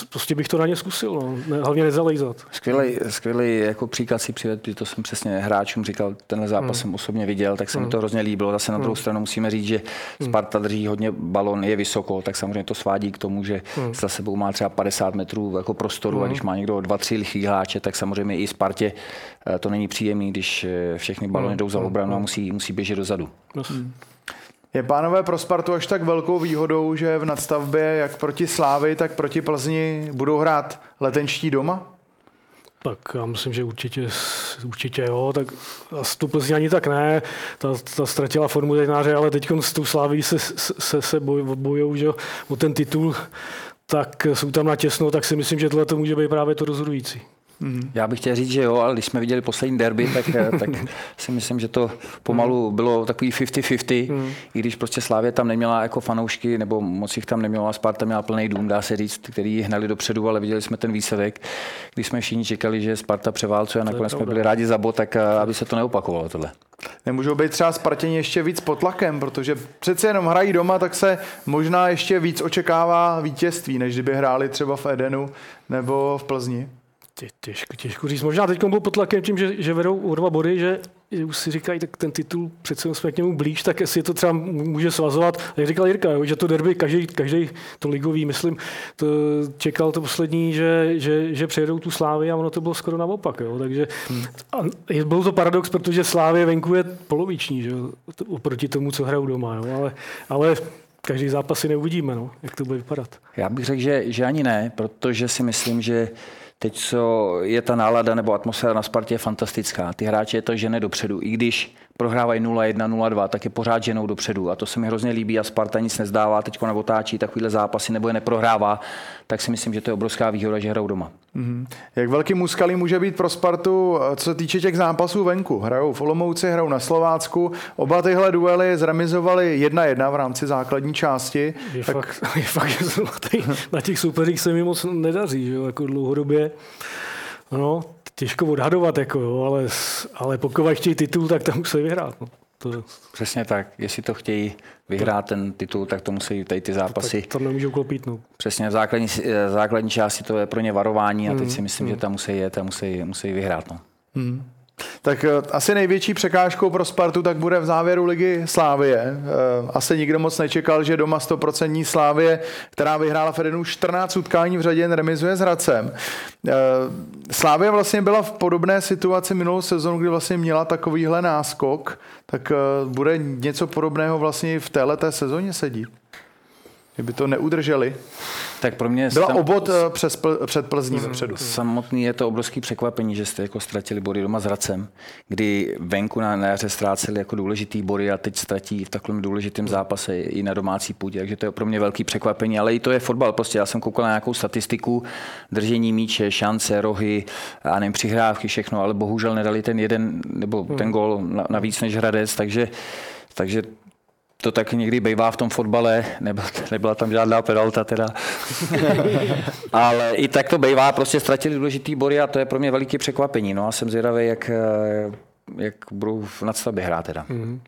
prostě bych to na ně zkusil, no. ne, hlavně nezalejzat. Skvělý, skvělý jako příklad si přived, to jsem přesně hráčům říkal, tenhle zápas hmm. jsem osobně viděl, tak se hmm. mi to hrozně líbilo. Zase na druhou hmm. stranu musíme říct, že hmm. Sparta drží hodně balon, je vysoko, tak samozřejmě to svádí k tomu, že hmm. za sebou má třeba 50 metrů jako prostoru hmm. a když má někdo dva, tři lichý hráče, tak samozřejmě i Spartě eh, to není příjemný, když eh, všechny balony hmm. jdou za obranu a hmm. musí, musí běžet dozadu. Hmm. Je pánové pro Spartu až tak velkou výhodou, že v nadstavbě jak proti Slávy, tak proti Plzni budou hrát letenčtí doma? Tak já myslím, že určitě, určitě jo, tak s tu Plzni ani tak ne, ta, ta ztratila formu trenáře, ale teď s tou Sláví se, se, se boj, bojují že, o ten titul, tak jsou tam natěsno, tak si myslím, že tohle to může být právě to rozhodující. Mm. Já bych chtěl říct, že jo, ale když jsme viděli poslední derby, tak, eh, [laughs] tak si myslím, že to pomalu bylo takový 50-50, mm. i když prostě Slávě tam neměla jako fanoušky, nebo moc jich tam neměla, Sparta měla plný dům, dá se říct, který hnali dopředu, ale viděli jsme ten výsledek, když jsme všichni čekali, že Sparta převálcuje a nakonec jsme byli rádi za bod, tak eh, aby se to neopakovalo tohle. Nemůžou být třeba Spartěni ještě víc pod tlakem, protože přece jenom hrají doma, tak se možná ještě víc očekává vítězství, než kdyby hráli třeba v Edenu nebo v Plzni. Tě, těžko, těžko říct. Možná teď byl pod tlakem tím, že, že vedou o dva body, že, už si říkají, tak ten titul přece jsme k němu blíž, tak jestli to třeba může svazovat. Jak říkal Jirka, jo, že to derby, každý, každý to ligový, myslím, to čekal to poslední, že, že, že přejedou tu Slávy a ono to bylo skoro naopak. Jo. Takže hmm. a byl to paradox, protože Slávě venku je poloviční, že, oproti tomu, co hrajou doma. Jo. Ale, ale každý zápas si neuvidíme, no, jak to bude vypadat. Já bych řekl, že, že ani ne, protože si myslím, že Teď co je ta nálada nebo atmosféra na Spartě je fantastická. Ty hráči je to žene dopředu. I když prohrávají 0-1, 0-2, tak je pořád ženou dopředu. A to se mi hrozně líbí a Sparta nic nezdává, teď otáčí takovýhle zápasy nebo je neprohrává, tak si myslím, že to je obrovská výhoda, že hrajou doma. Mm-hmm. Jak velký muskali může být pro Spartu, co se týče těch zápasů venku? Hrajou v Olomouci, hrajou na Slovácku. Oba tyhle duely zremizovali jedna jedna v rámci základní části. Je, tak... fakt, [laughs] je fakt, že [laughs] na těch superích se mi moc nedaří, že jo, jako dlouhodobě. No, těžko odhadovat, jako jo, ale, ale pokud chtějí titul, tak tam musí vyhrát. No. To... Přesně tak. Jestli to chtějí vyhrát ten titul, tak to musí tady ty zápasy. To, to nemůžou klopít. No. Přesně v základní, základní části to je pro ně varování a teď si myslím, mm. že tam musí jet a musí, musí vyhrát. No. Mm. Tak eh, asi největší překážkou pro Spartu tak bude v závěru ligy Slávie. Eh, asi nikdo moc nečekal, že doma 100% Slávie, která vyhrála Fedenu 14 utkání v řadě, remizuje s Hradcem. Eh, Slávie vlastně byla v podobné situaci minulou sezonu, kdy vlastně měla takovýhle náskok, tak bude něco podobného vlastně v této sezóně sedít. Kdyby to neudrželi. Tak pro mě... Byla sam... obod eh, přes pl- před Plzní vepředu. Samotný je to obrovský překvapení, že jste jako ztratili body doma s Racem, kdy venku na, na jaře ztráceli jako důležitý body a teď ztratí v takovém důležitém zápase i na domácí půdě. Takže to je pro mě velký překvapení, ale i to je fotbal. Prostě já jsem koukal na nějakou statistiku, držení míče, šance, rohy a nevím, přihrávky, všechno, ale bohužel nedali ten jeden nebo ten gol na, na víc než Hradec, takže takže to tak někdy bývá v tom fotbale, nebyla, nebyla tam žádná penalta teda, [laughs] ale i tak to bývá, prostě ztratili důležitý body a to je pro mě veliký překvapení, no a jsem zvědavý, jak, jak budou v nadstavbě hrát teda. Mm-hmm.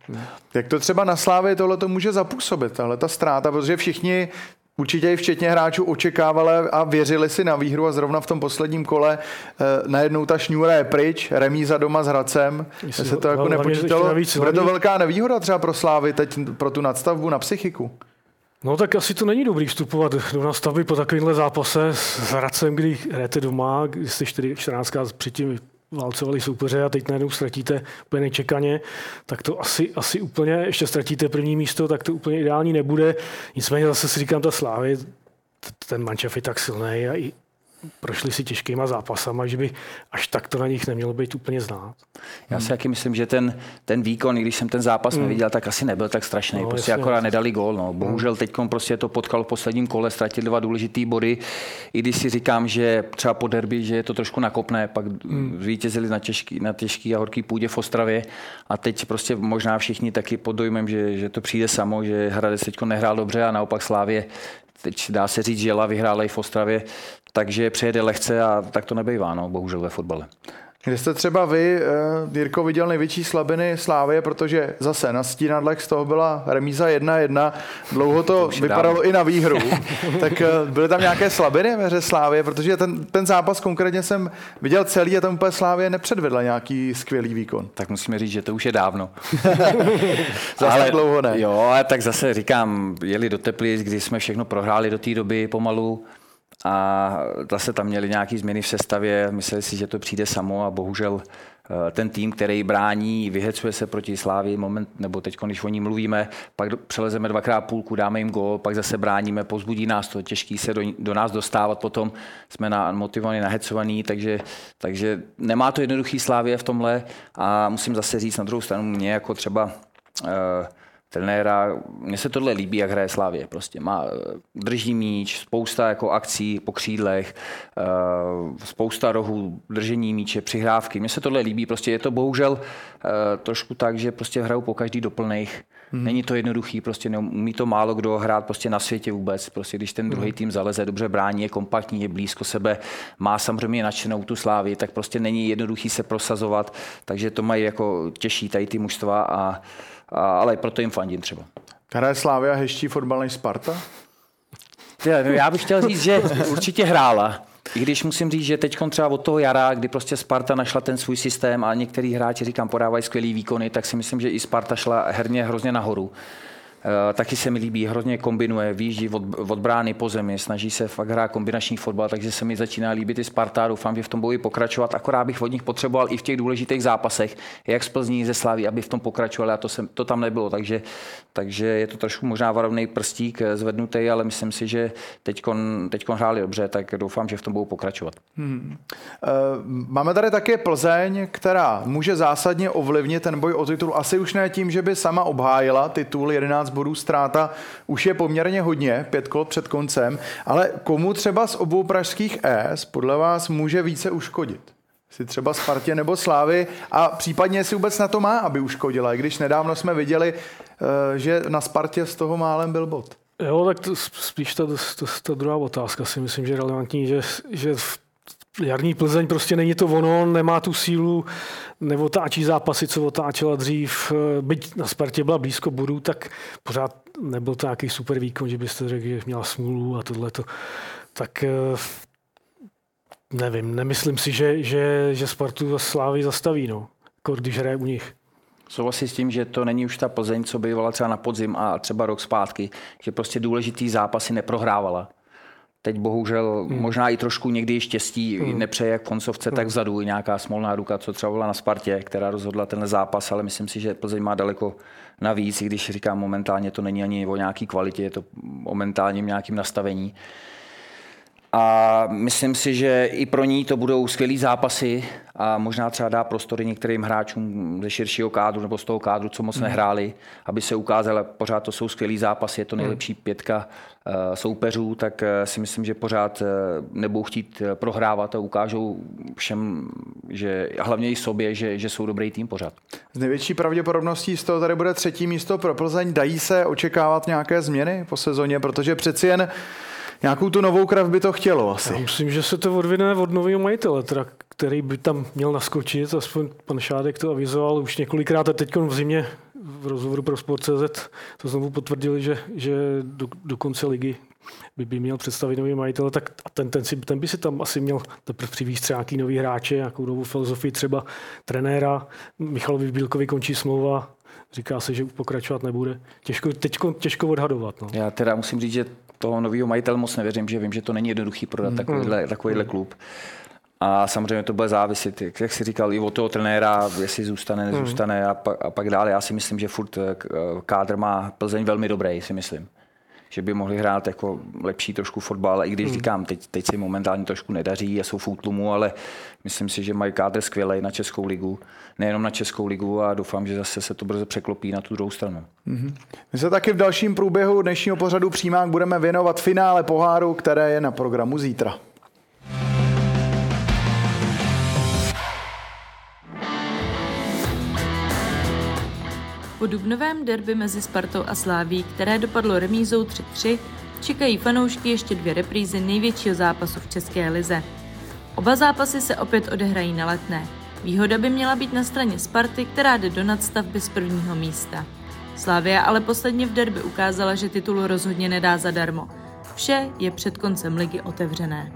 Jak to třeba na Slávě tohle to může zapůsobit, tahle ta ztráta, protože všichni Určitě i včetně hráčů očekávali a věřili si na výhru a zrovna v tom posledním kole eh, najednou ta šňůra je pryč, remíza doma s Hradcem, Jestli se to jako nepočítalo. Bude to velká nevýhoda třeba pro Slávy teď pro tu nadstavbu na psychiku. No tak asi to není dobrý vstupovat do nastavby po takovémhle zápase s Hradcem, kdy hrajete doma, jste 14 předtím válcovali soupeře a teď najednou ztratíte úplně nečekaně, tak to asi, asi úplně, ještě ztratíte první místo, tak to úplně ideální nebude. Nicméně zase si říkám, ta Slávy, ten mančef je tak silný a i, prošli si těžkýma zápasama, že by až tak to na nich nemělo být úplně znát. Já si taky myslím, že ten, ten výkon, když jsem ten zápas hmm. neviděl, tak asi nebyl tak strašný. No, prostě jasně, akorát jasně. nedali gól. No. Bohužel teď prostě to potkalo v posledním kole, ztratili dva důležitý body. I když si říkám, že třeba po derby, že je to trošku nakopné, pak hmm. zvítězili na těžký, na těžký a horký půdě v Ostravě a teď prostě možná všichni taky pod dojmem, že, že to přijde samo, že Hradec teď nehrál dobře a naopak Slávě teď dá se říct, že Jela vyhrála i v Ostravě, takže přijede lehce a tak to nebejvá, no, bohužel ve fotbale. Kde jste třeba vy, eh, Jirko, viděl největší slabiny Slávy, protože zase na stínadlech z toho byla remíza 1-1, dlouho to, to vypadalo dávno. i na výhru, [laughs] tak eh, byly tam nějaké slabiny ve hře Slávě, protože ten, ten zápas konkrétně jsem viděl celý a tam úplně Slávě nepředvedla nějaký skvělý výkon. Tak musíme říct, že to už je dávno. [laughs] zase ale, dlouho ne. Jo, ale tak zase říkám, jeli do Teplic, kdy jsme všechno prohráli do té doby pomalu, a zase tam měli nějaké změny v sestavě, mysleli si, že to přijde samo a bohužel eh, ten tým, který brání, vyhecuje se proti Slávii, moment, nebo teď, když o ní mluvíme, pak přelezeme dvakrát půlku, dáme jim gol, pak zase bráníme, pozbudí nás to, těžký se do, do nás dostávat, potom. Jsme na, motivovaní, nahecovaní, takže, takže nemá to jednoduchý Slávě v tomhle a musím zase říct na druhou stranu, mě jako třeba uh, trenéra. Mně se tohle líbí, jak hraje Slávě. Prostě má, eh, drží míč, spousta jako akcí po křídlech, eh, spousta rohů, držení míče, přihrávky. Mně se tohle líbí. Prostě je to bohužel eh, trošku tak, že prostě hrajou po každý doplných. Hmm. Není to jednoduchý, prostě neumí to málo kdo hrát prostě na světě vůbec. Prostě když ten druhý hmm. tým zaleze, dobře brání, je kompaktní, je blízko sebe, má samozřejmě nadšenou tu slávy, tak prostě není jednoduchý se prosazovat, takže to mají jako těžší tady ty mužstva a ale proto jim fandím třeba. Hraje Slávia hezčí fotbal než Sparta? No já bych chtěl říct, že určitě hrála. I když musím říct, že teď třeba od toho jara, kdy prostě Sparta našla ten svůj systém a některý hráči, říkám, podávají skvělý výkony, tak si myslím, že i Sparta šla herně hrozně nahoru. Eh, taky se mi líbí, hrozně kombinuje, výjíždí od, od brány po zemi, snaží se fakt hrát kombinační fotbal, takže se mi začíná líbit i Sparta, doufám, že v tom boji pokračovat, akorát bych od nich potřeboval i v těch důležitých zápasech, jak z Plzní, ze Slaví, aby v tom pokračovali a to, se, to tam nebylo, takže, takže je to trošku možná varovný prstík eh, zvednutý, ale myslím si, že teď hráli dobře, tak doufám, že v tom budou pokračovat. Hmm. Máme tady také Plzeň, která může zásadně ovlivnit ten boj o titul, asi už ne tím, že by sama obhájila titul 11 15 bodů ztráta už je poměrně hodně, pět kol před koncem, ale komu třeba z obou pražských S podle vás může více uškodit? Si třeba Spartě nebo Slávy a případně si vůbec na to má, aby uškodila, i když nedávno jsme viděli, eh, že na Spartě z toho málem byl bod. Jo, tak to, spíš ta, ta, ta druhá otázka si myslím, že je relevantní, že, že v jarní Plzeň prostě není to ono, nemá tu sílu, neotáčí zápasy, co otáčela dřív. Byť na Spartě byla blízko bodů, tak pořád nebyl to nějaký super výkon, že byste řekl, že měla smůlu a tohleto. Tak eh, nevím, nemyslím si, že, že, že Spartu a Slávy zastaví, no, jako když hraje u nich. Souhlasím s tím, že to není už ta Plzeň, co bývala třeba na podzim a třeba rok zpátky, že prostě důležitý zápasy neprohrávala Teď bohužel hmm. možná i trošku někdy štěstí hmm. nepřeje jak v koncovce, hmm. tak vzadu nějaká smolná ruka, co třeba byla na Spartě, která rozhodla ten zápas, ale myslím si, že Plzeň má daleko navíc, i když říkám momentálně to není ani o nějaký kvalitě, je to o mentálním nějakým nastavení. A myslím si, že i pro ní to budou skvělý zápasy a možná třeba dá prostory některým hráčům ze širšího kádru nebo z toho kádru, co moc nehráli, aby se ukázalo, pořád to jsou skvělý zápasy, je to nejlepší pětka eh, soupeřů, tak eh, si myslím, že pořád eh, nebudou chtít prohrávat a ukážou všem, že a hlavně i sobě, že, že jsou dobrý tým pořád. Z největší pravděpodobností z toho tady bude třetí místo pro Plzeň. Dají se očekávat nějaké změny po sezóně, protože přeci jen nějakou tu novou krev by to chtělo asi. Já myslím, že se to odvine od nového majitele, teda, který by tam měl naskočit, aspoň pan Šádek to avizoval už několikrát a teď v zimě v rozhovoru pro Sport.cz to znovu potvrdili, že, že do, do konce ligy by, by měl představit nový majitel, tak a ten, ten, si, ten by si tam asi měl teprve přivízt třeba nějaký nový hráče, nějakou novou filozofii, třeba trenéra. Michalovi Bílkovi končí smlouva, říká se, že pokračovat nebude. Těžko, těžko, těžko odhadovat. No. Já teda musím říct, že toho nového majitele moc nevěřím, že vím, že to není jednoduchý prodat takovýhle, takovýhle klub. A samozřejmě to bude záviset, jak- jsi říkal, i od toho trenéra, jestli zůstane, nezůstane a, pak, a pak dále. Já si myslím, že furt eh, eh, kádr má Plzeň velmi dobrý, si myslím. Že by mohli hrát jako lepší trošku fotbal, i když říkám, teď, teď se jim momentálně trošku nedaří a jsou v útlumu, ale myslím si, že mají kádr skvělý na Českou ligu, nejenom na Českou ligu a doufám, že zase se to brzo překlopí na tu druhou stranu. My se taky v dalším průběhu dnešního pořadu Přímák budeme věnovat finále poháru, které je na programu zítra. Po dubnovém derby mezi Spartou a Sláví, které dopadlo remízou 3-3, čekají fanoušky ještě dvě reprízy největšího zápasu v České lize. Oba zápasy se opět odehrají na letné. Výhoda by měla být na straně Sparty, která jde do nadstavby z prvního místa. Slávia ale posledně v derby ukázala, že titul rozhodně nedá zadarmo. Vše je před koncem ligy otevřené.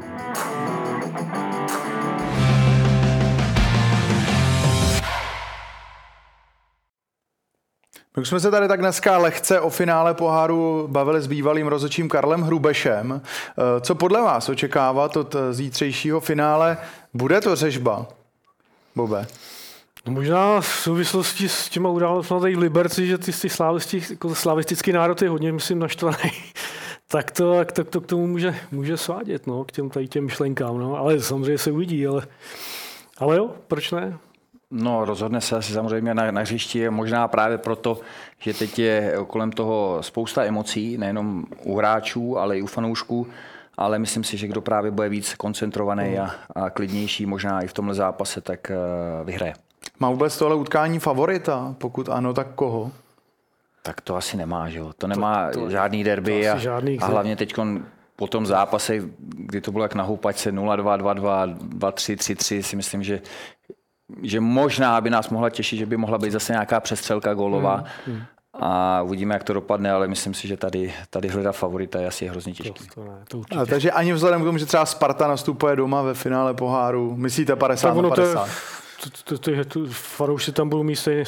My jsme se tady tak dneska lehce o finále poháru bavili s bývalým rozhodčím Karlem Hrubešem. Eh, Co podle vás očekávat od eh, zítřejšího finále? Bude to řežba? Bobe. No možná v souvislosti s těma událostmi tady v Liberci, že ty, ty slavisti, jako slavistický národ je hodně, myslím, naštvaný, [laughs] tak to, tak, tak to k tomu může, může svádět, no, k těm, tady těm myšlenkám, no. ale samozřejmě se uvidí, ale, ale jo, proč ne? No, rozhodne se asi samozřejmě na, na hřišti, možná právě proto, že teď je kolem toho spousta emocí, nejenom u hráčů, ale i u fanoušků, ale myslím si, že kdo právě bude víc koncentrovaný a, a klidnější možná i v tomhle zápase, tak uh, vyhraje. Má vůbec tohle utkání favorita? Pokud ano, tak koho? Tak to asi nemá, že jo? To nemá to, to, žádný derby to a, žádný, a hlavně teď po tom zápase, kdy to bylo jak na houpačce 0-2, 2-2, 2-3, 3-3, si myslím, že že možná by nás mohla těšit, že by mohla být zase nějaká přestřelka gólová. Hmm, hmm. A uvidíme, jak to dopadne, ale myslím si, že tady, tady hledat favorita je asi hrozně těžký. To, to ne, to určitě. A, takže ani vzhledem k tomu, že třeba Sparta nastupuje doma ve finále poháru, myslíte 50 Tak na ono to je- 50? To, to, to, to, fanoušci tam budou mít stejně,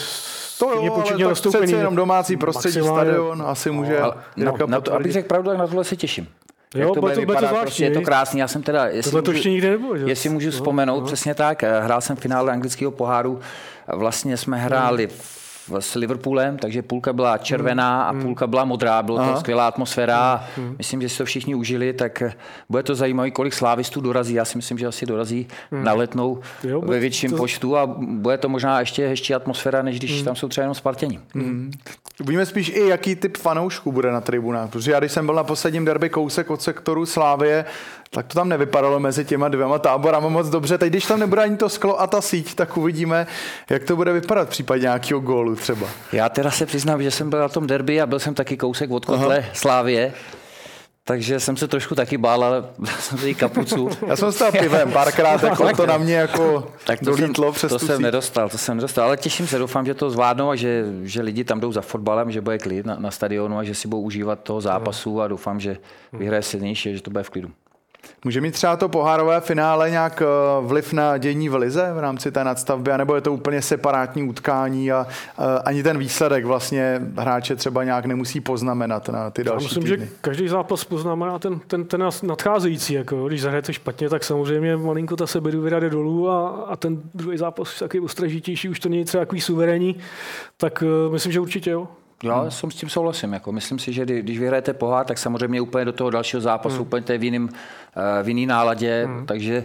To jo, ale tak zastoupený. přece jenom domácí prostředí, stadion, asi může Ale Jirka na, na to, abych řekl pravdu, tak na tohle se těším. Jo, jak to bude bude to- vypadat, zvláštní, prostě je to krásný. Já jsem teda, jestli Tohle to můžu- ještě nebylo. že? Jestli můžu No, vzpomenout, no. přesně tak. eh, Hrál jsem finále anglického poháru. Vlastně jsme hráli v, s Liverpoolem, takže půlka byla červená a půlka byla modrá. Byla to skvělá atmosféra. Myslím, že si to všichni užili, tak eh, bude to zajímavé, kolik slávistů dorazí. Já si myslím, že asi dorazí na letnou Jo, ve bude větším to- počtu a bude to možná ještě hezčí atmosféra, než když tam jsou třeba jenom Spartěni. Víme spíš i, jaký typ fanoušků bude na tribunách, protože já když jsem byl na posledním derby kousek od sektoru Slávie, tak to tam nevypadalo mezi těma dvěma táborama moc dobře. Teď, když tam nebude ani to sklo a ta síť, tak uvidíme, jak to bude vypadat v případě nějakého gólu třeba. Já teda se přiznám, že jsem byl na tom derby a byl jsem taky kousek od kotle Slávě. Takže jsem se trošku taky bál, ale [laughs] jsem tady kapucu. Já jsem stal pivem párkrát, jako to na mě jako Tak to jsem, dolítlo přes to jsem nedostal, to jsem nedostal, ale těším se, doufám, že to zvládnou a že, že lidi tam jdou za fotbalem, že bude klid na, na stadionu a že si budou užívat toho zápasu a doufám, že vyhraje silnější a že to bude v klidu. Může mít třeba to pohárové finále nějak eh, vliv na dění v lize v rámci té nadstavby, anebo je to úplně separátní utkání a eh, ani ten výsledek vlastně hráče třeba nějak nemusí poznamenat na ty Já další myslím, týdny. že každý zápas poznamená ten, ten, ten nadcházející. Jako, když zahrajete špatně, tak samozřejmě malinko ta sebedůvěra jde dolů a, a ten druhý zápas už taky ostražitější, už to není třeba takový suverénní, tak uh, myslím, že určitě jo. Já jsem s tím souhlasím. Jako. Myslím si, že kdy- když vyhrajete pohár, tak samozřejmě úplně do toho dalšího zápasu, úplně to je v, jiným, eh, v jiný náladě, takže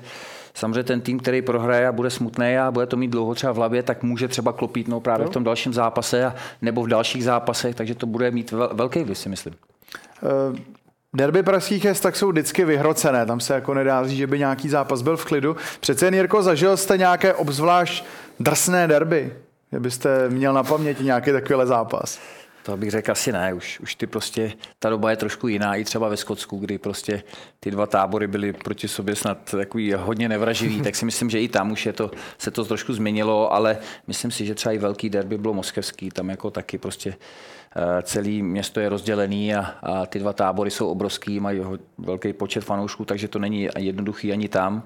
samozřejmě ten tým, který prohraje a bude smutný a bude to mít dlouho třeba v hlavě, tak může třeba klopítnout právě no. v tom dalším zápase a, nebo v dalších zápasech, takže to bude mít velký vliv, si myslím. Uh... Derby pražských jest tak jsou vždycky vyhrocené, tam se jako nedá říct, že by nějaký zápas byl v klidu. Přece jen, Jirko, zažil jste nějaké obzvlášť drsné derby? Kdybyste měl na paměti nějaký takovýhle zápas? To bych řekl asi ne, už, už ty prostě, ta doba je trošku jiná, i třeba ve Skotsku, kdy prostě ty dva tábory byly proti sobě snad takový hodně nevraživý, [laughs] tak si myslím, že i tam už je to, se to trošku změnilo, ale myslím si, že třeba i velký derby bylo moskevský, tam jako taky prostě eh, celý město je rozdělený a, a ty dva tábory jsou obrovský, mají velký počet fanoušků, takže to není jednoduchý ani tam.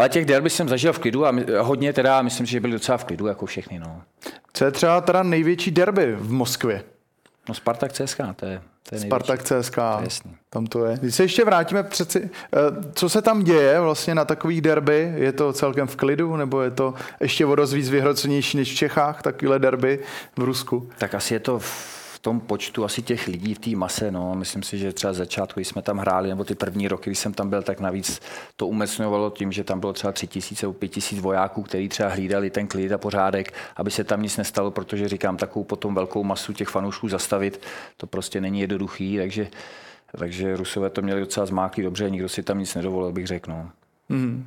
Ale těch derby jsem zažil v klidu a hodně teda, myslím, že byly docela v klidu, jako všechny. No. Co je třeba teda největší derby v Moskvě? No Spartak CSK, to je, to je Spartak CSK, to je tam to je. Když se ještě vrátíme přeci, eh, co se tam děje vlastně na takových derby? Je to celkem v klidu, nebo je to ještě o dost víc vyhrocenější než v Čechách, takovýhle derby v Rusku? Tak asi je to v tom počtu asi těch lidí v té mase, no, myslím si, že třeba začátku, když jsme tam hráli, nebo ty první roky, když jsem tam byl, tak navíc to umecňovalo tím, že tam bylo třeba tři tisíce nebo pět tisíc vojáků, kteří třeba hlídali ten klid a pořádek, aby se tam nic nestalo, protože říkám, takovou potom velkou masu těch fanoušků zastavit, to prostě není jednoduchý, takže takže Rusové to měli docela zmáklý dobře, nikdo si tam nic nedovolil, bych řekl. No. Hmm.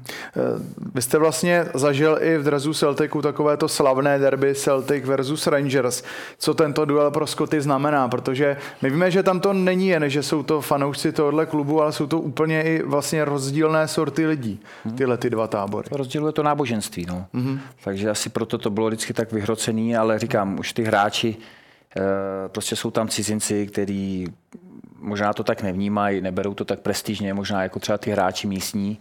Vy jste vlastně zažil i v drezu Celticu takové to slavné derby Celtic versus Rangers. Co tento duel pro Scotty znamená? Protože my víme, že tam to není jen, že jsou to fanoušci tohohle klubu, ale jsou to úplně i vlastně rozdílné sorty lidí, hmm. tyhle ty dva tábory. Rozděluje to náboženství, no. Hmm. Takže asi proto to bylo vždycky tak vyhrocený, ale říkám, už ty hráči, eh, prostě jsou tam cizinci, kteří možná to tak nevnímají, neberou to tak prestižně, možná jako třeba ty hráči místní,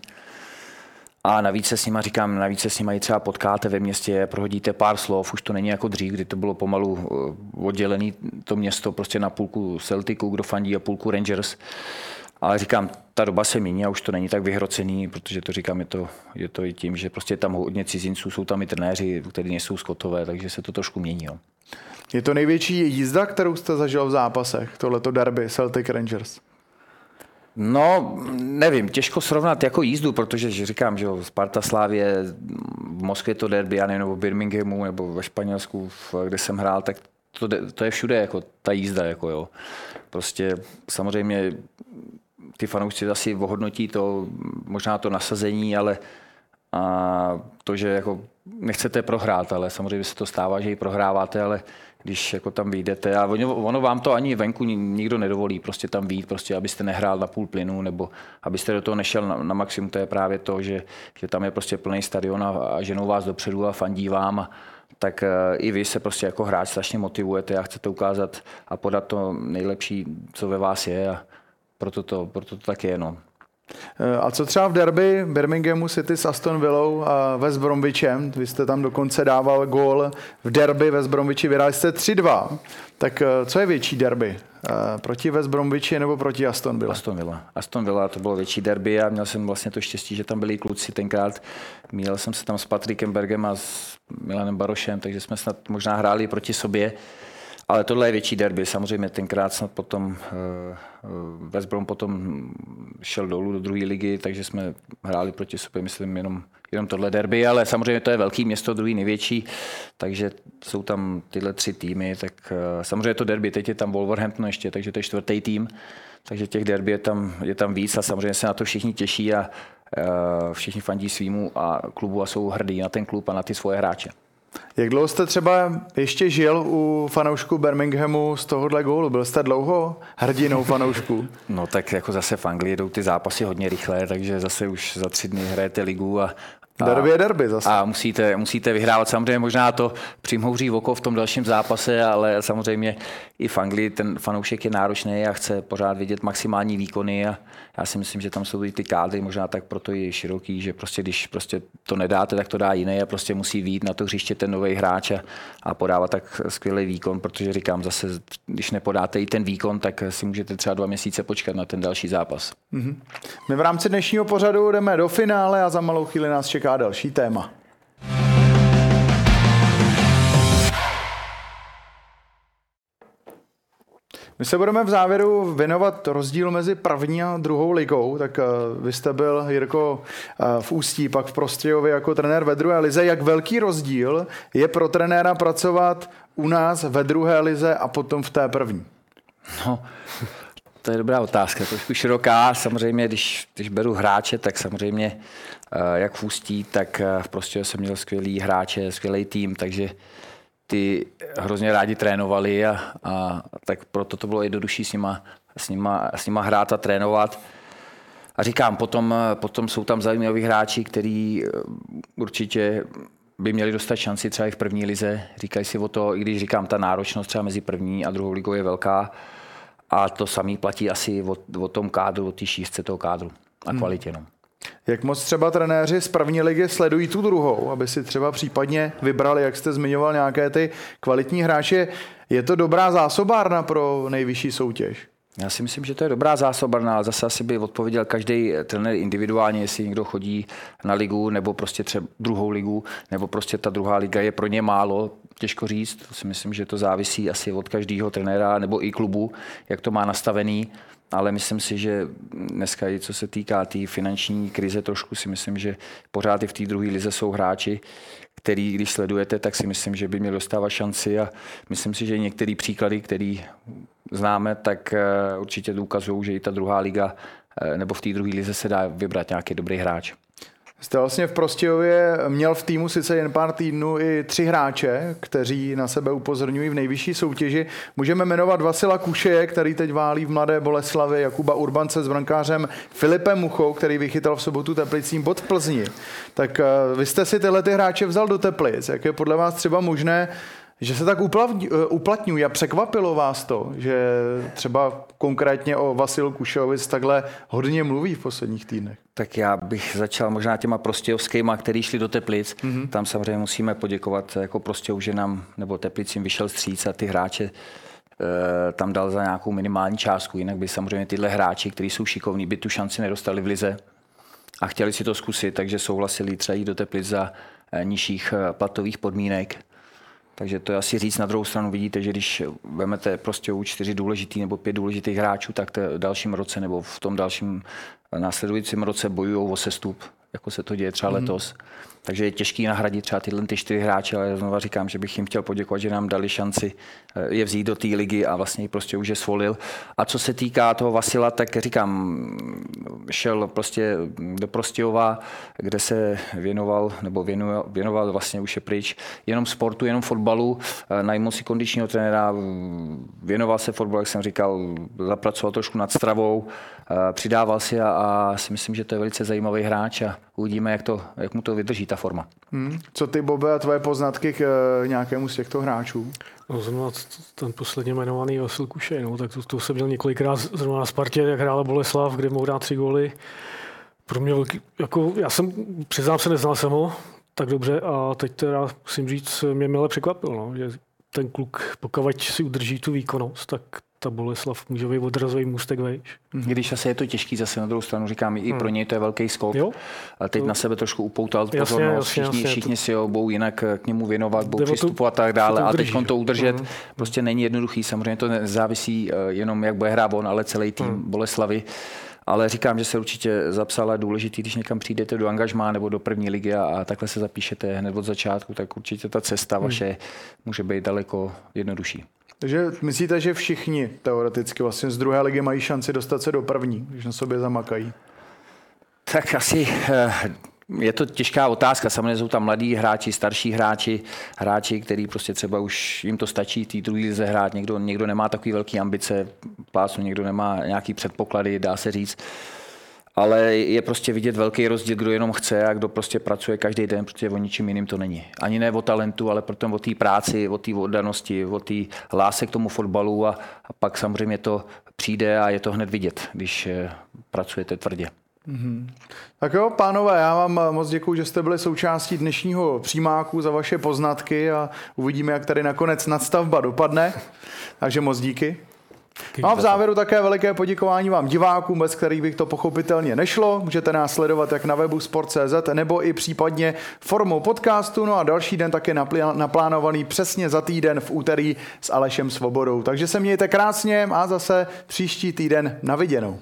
a navíc se s nima říkám, navíc se s nima i třeba potkáte ve městě, prohodíte pár slov, už to není jako dřív, kdy to bylo pomalu eh, oddělené to město prostě na půlku Celticu, kdo fandí a půlku Rangers. Ale říkám, ta doba se mění a už to není tak vyhrocený, protože to říkám, je to, je to i tím, že prostě tam hodně cizinců, jsou tam i trenéři, kteří nejsou skotové, takže se to trošku mění. Jo. Je to největší jízda, kterou jste zažil v zápasech, tohleto derby Celtic Rangers? No, nevím, těžko srovnat jako jízdu, protože že říkám, že Sparta Slávě, v Moskvě to derby, já nebo v Birminghamu, nebo ve Španělsku, kde jsem hrál, tak to, to je všude jako ta jízda. Jako jo. Prostě samozřejmě ty fanoušci asi ohodnotí to, možná to nasazení, ale a to, že jako nechcete prohrát, ale samozřejmě se to stává, že i prohráváte, ale když jako tam vyjdete a ono, ono, vám to ani venku nikdo nedovolí prostě tam výjít, prostě abyste nehrál na půl plynu nebo abyste do toho nešel na, na maximum, to je právě to, že, že tam je prostě plný stadion a, a ženou vás dopředu a fandí vám a, tak uh, i vy se prostě jako hráč strašně motivujete a chcete ukázat a podat to nejlepší, co ve vás je a proto to, proto to tak je. No. A co třeba v derby Birminghamu City s Aston Villou a West Bromwichem? Vy jste tam dokonce dával gól v derby West Bromwichi, vyhráli jste 3-2. Tak eh, co je větší derby? Eh, proti West Bromwichi nebo proti Aston Villa? Aston Villa. Aston Villa to bylo větší derby a měl jsem vlastně to štěstí, že tam byli kluci tenkrát. Měl jsem se tam s Patrikem Bergem a s Milanem Barošem, takže jsme snad možná hráli proti sobě. Ale tohle je větší derby. Samozřejmě tenkrát snad potom eh, West Brom potom šel dolů do druhé ligy, takže jsme hráli proti sobě, myslím, jenom, jenom tohle derby, ale samozřejmě to je velký město, druhý největší, takže jsou tam tyhle tři týmy, tak eh, samozřejmě to derby, teď je tam Wolverhampton ještě, takže to je čtvrtý tým, takže těch derby je tam, je tam víc a samozřejmě se na to všichni těší a eh, všichni fandí svýmu a klubu a jsou hrdí na ten klub a na ty svoje hráče. Jak dlouho jste třeba ještě žil u fanoušků Birminghamu z tohohle gólu? Byl jste dlouho hrdinou fanoušků? No tak jako zase v Anglii jdou ty zápasy hodně rychle, takže zase už za tři dny hrajete ligu a, derby je derby zase. A musíte, musíte vyhrávat. Samozřejmě možná to přimhouří oko v tom dalším zápase, ale samozřejmě i v Anglii ten fanoušek je náročný a chce pořád vidět maximální výkony a já si myslím, že tam jsou i ty kádry, možná tak proto je široký, že prostě když prostě to nedáte, tak to dá jiný a prostě musí vít na to hřiště ten nový hráč a, a podávat tak skvělý výkon, protože říkám zase, když nepodáte i ten výkon, tak si můžete třeba dva měsíce počkat na ten další zápas. Mm-hmm. My v rámci dnešního pořadu jdeme do finále a za malou chvíli nás čeká další téma. My se budeme v závěru věnovat rozdíl mezi první a druhou ligou, tak uh, vy jste byl, Jirko, uh, v Ústí, pak v Prostějově jako trenér ve druhé lize. Jak velký rozdíl je pro trenéra pracovat u nás ve druhé lize a potom v té první? No, to je dobrá otázka, trošku široká. Samozřejmě, když, když beru hráče, tak samozřejmě jak v Ústí, tak v Prostějově jsem měl skvělý hráče, skvělý tým, takže ty hrozně rádi trénovali a, a tak proto to bylo jednodušší s nima, s, nima, s nima hrát a trénovat. A říkám, potom, potom jsou tam zajímaví hráči, eh, určitě by měli dostat šanci třeba i v první lize. Říkají si o to, i když říkám, ta náročnost třeba mezi první a druhou ligou je velká. A to samý platí asi o, o tom kádru, o té šířce toho kádru a hmm. kvalitě. Hmm. No. Jak moc třeba trenéři z první ligy sledují tu druhou, aby si třeba případně vybrali, jak jste zmiňoval, nějaké ty kvalitní hráče. Je to dobrá zásobárna pro nejvyšší soutěž? Já si myslím, že to je dobrá zásobárna, ale zase asi by odpověděl každý trenér individuálně, jestli někdo chodí na ligu, nebo prostě třeba druhou ligu, nebo prostě ta druhá liga je pro ně málo, těžko říct. To si myslím, že to závisí asi od každého trenéra nebo i klubu, jak to má nastavený ale myslím si, že dneska i co se týká té tý finanční krize, trošku si myslím, že pořád i v té druhé lize jsou hráči, který, když sledujete, tak si myslím, že by měli dostávat šanci a myslím si, že některé příklady, které známe, tak eh, určitě ukazují, že i ta druhá liga eh, nebo v té druhé lize se dá vybrat nějaký dobrý hráč. Jste vlastně v Prostějově měl v týmu sice jen pár týdnů i tři hráče, kteří na sebe upozorňují v nejvyšší soutěži. Můžeme jmenovat Vasila Kuše, který teď válí v Mladé Boleslavi, Jakuba Urbance s brankářem Filipem Muchou, který vychytal v sobotu Teplicím bod v Plzni. Tak eh, vy jste si tyhle ty hráče vzal do Teplic. Jak je podle vás třeba možné, že se tak eh, uplatňují a překvapilo vás to, že třeba konkrétně o Vasil Kušovic takhle hodně mluví v posledních týdnech? Tak já bych začal možná těma prostějovskýma, který šli do Teplic. Mm-hmm. Tam samozřejmě musíme poděkovat jako Prostějov, že nám, nebo Teplicím vyšel stříc a ty hráče e, tam dal za nějakou minimální částku. Jinak by samozřejmě tyhle hráči, kteří jsou šikovní, by tu šanci nedostali v lize a chtěli si to zkusit, takže souhlasili třeba jít do Teplic za e, nižších platových podmínek takže to je asi říct. Na druhou stranu vidíte, že když vezmete prostě u čtyři důležitý nebo pět důležitých hráčů, tak v dalším roce nebo v tom dalším následujícím roce bojují o sestup, jako se to děje třeba mm. letos. Takže je těžký nahradit třeba tyhle ty čtyři hráče, ale znovu říkám, že bych jim chtěl poděkovat, že nám dali šanci eh, je vzít do té ligy a vlastně prostě už je svolil. A co se týká toho Vasila, tak říkám, šel prostě do Prostějova, kde se věnoval, nebo věnoval, věnoval vlastně už je pryč, jenom sportu, jenom fotbalu, eh, najmul si kondičního trenéra, věnoval se fotbalu, jak jsem říkal, zapracoval trošku nad stravou, eh, přidával si a, a si myslím, že to je velice zajímavý hráč a uvidíme, jak, to, jak mu to vydrží ta forma. Hmm. Co ty, Bobe, a tvoje poznatky k uh, nějakému z těchto hráčů? No, zrovna ten posledně jmenovaný Vasil Kušej, no, tak to, to jsem měl několikrát zrovna na Spartě, jak hrála Boleslav, kde mohl dát tři góly. Pro mě velký, jako, já jsem, přiznám se, neznal jsem ho tak dobře a teď teda musím říct, mě milé překvapil, no, že ten kluk, pokud si udrží tu výkonnost, tak ta Boleslav může být odrazový můstek vejš. Mm-hmm. Když asi je to těžký, zase na druhou stranu říkám, i pro hmm. něj to je velký skok. Jo? A teď to... na sebe trošku upoutal jasně, pozornost, jasně, všichni, jasně, všichni to... si ho budou jinak k němu věnovat, budou přistupovat a tak dále. A teď to udržet mm. prostě není jednoduchý. Samozřejmě to závisí eh, jenom, jak bude hrát on, ale celý tým mm. Boleslavy. Ale říkám, že se určitě zapsala důležitý, když někam přijdete do angažmá nebo do první ligy a, a takhle se zapíšete hned od začátku, tak určitě ta cesta hmm. vaše může být daleko jednodušší. Takže myslíte, že všichni teoreticky vlastně z druhé ligy mají šanci dostat se do první, když na sobě zamakají? Tak asi eh, je to těžká otázka. Samozřejmě jsou tam mladí hráči, starší hráči, hráči, který prostě třeba už jim to stačí té druhé lize hrát. Někdo, někdo nemá takový velký ambice pásnu, někdo nemá nějaký předpoklady, dá se říct. Ale je prostě vidět velký rozdíl, kdo jenom chce a kdo prostě pracuje každý den, protože o ničím jiným to není. Ani ne o talentu, ale proto o té práci, o té oddanosti, o té lásce k tomu fotbalu a, a pak samozřejmě to přijde a je to hned vidět, když eh, pracujete tvrdě. Mm-hmm. Tak jo, pánové, já vám moc děkuji, že jste byli součástí dnešního přímáku za vaše poznatky a uvidíme, jak tady nakonec nadstavba dopadne. Takže moc díky. No a v závěru také veliké poděkování vám divákům, bez kterých bych to pochopitelně nešlo. Můžete nás sledovat jak na webu sport.cz nebo i případně formou podcastu. No a další den také naplánovaný přesně za týden v úterý s Alešem Svobodou. Takže se mějte krásně a zase příští týden na viděnou.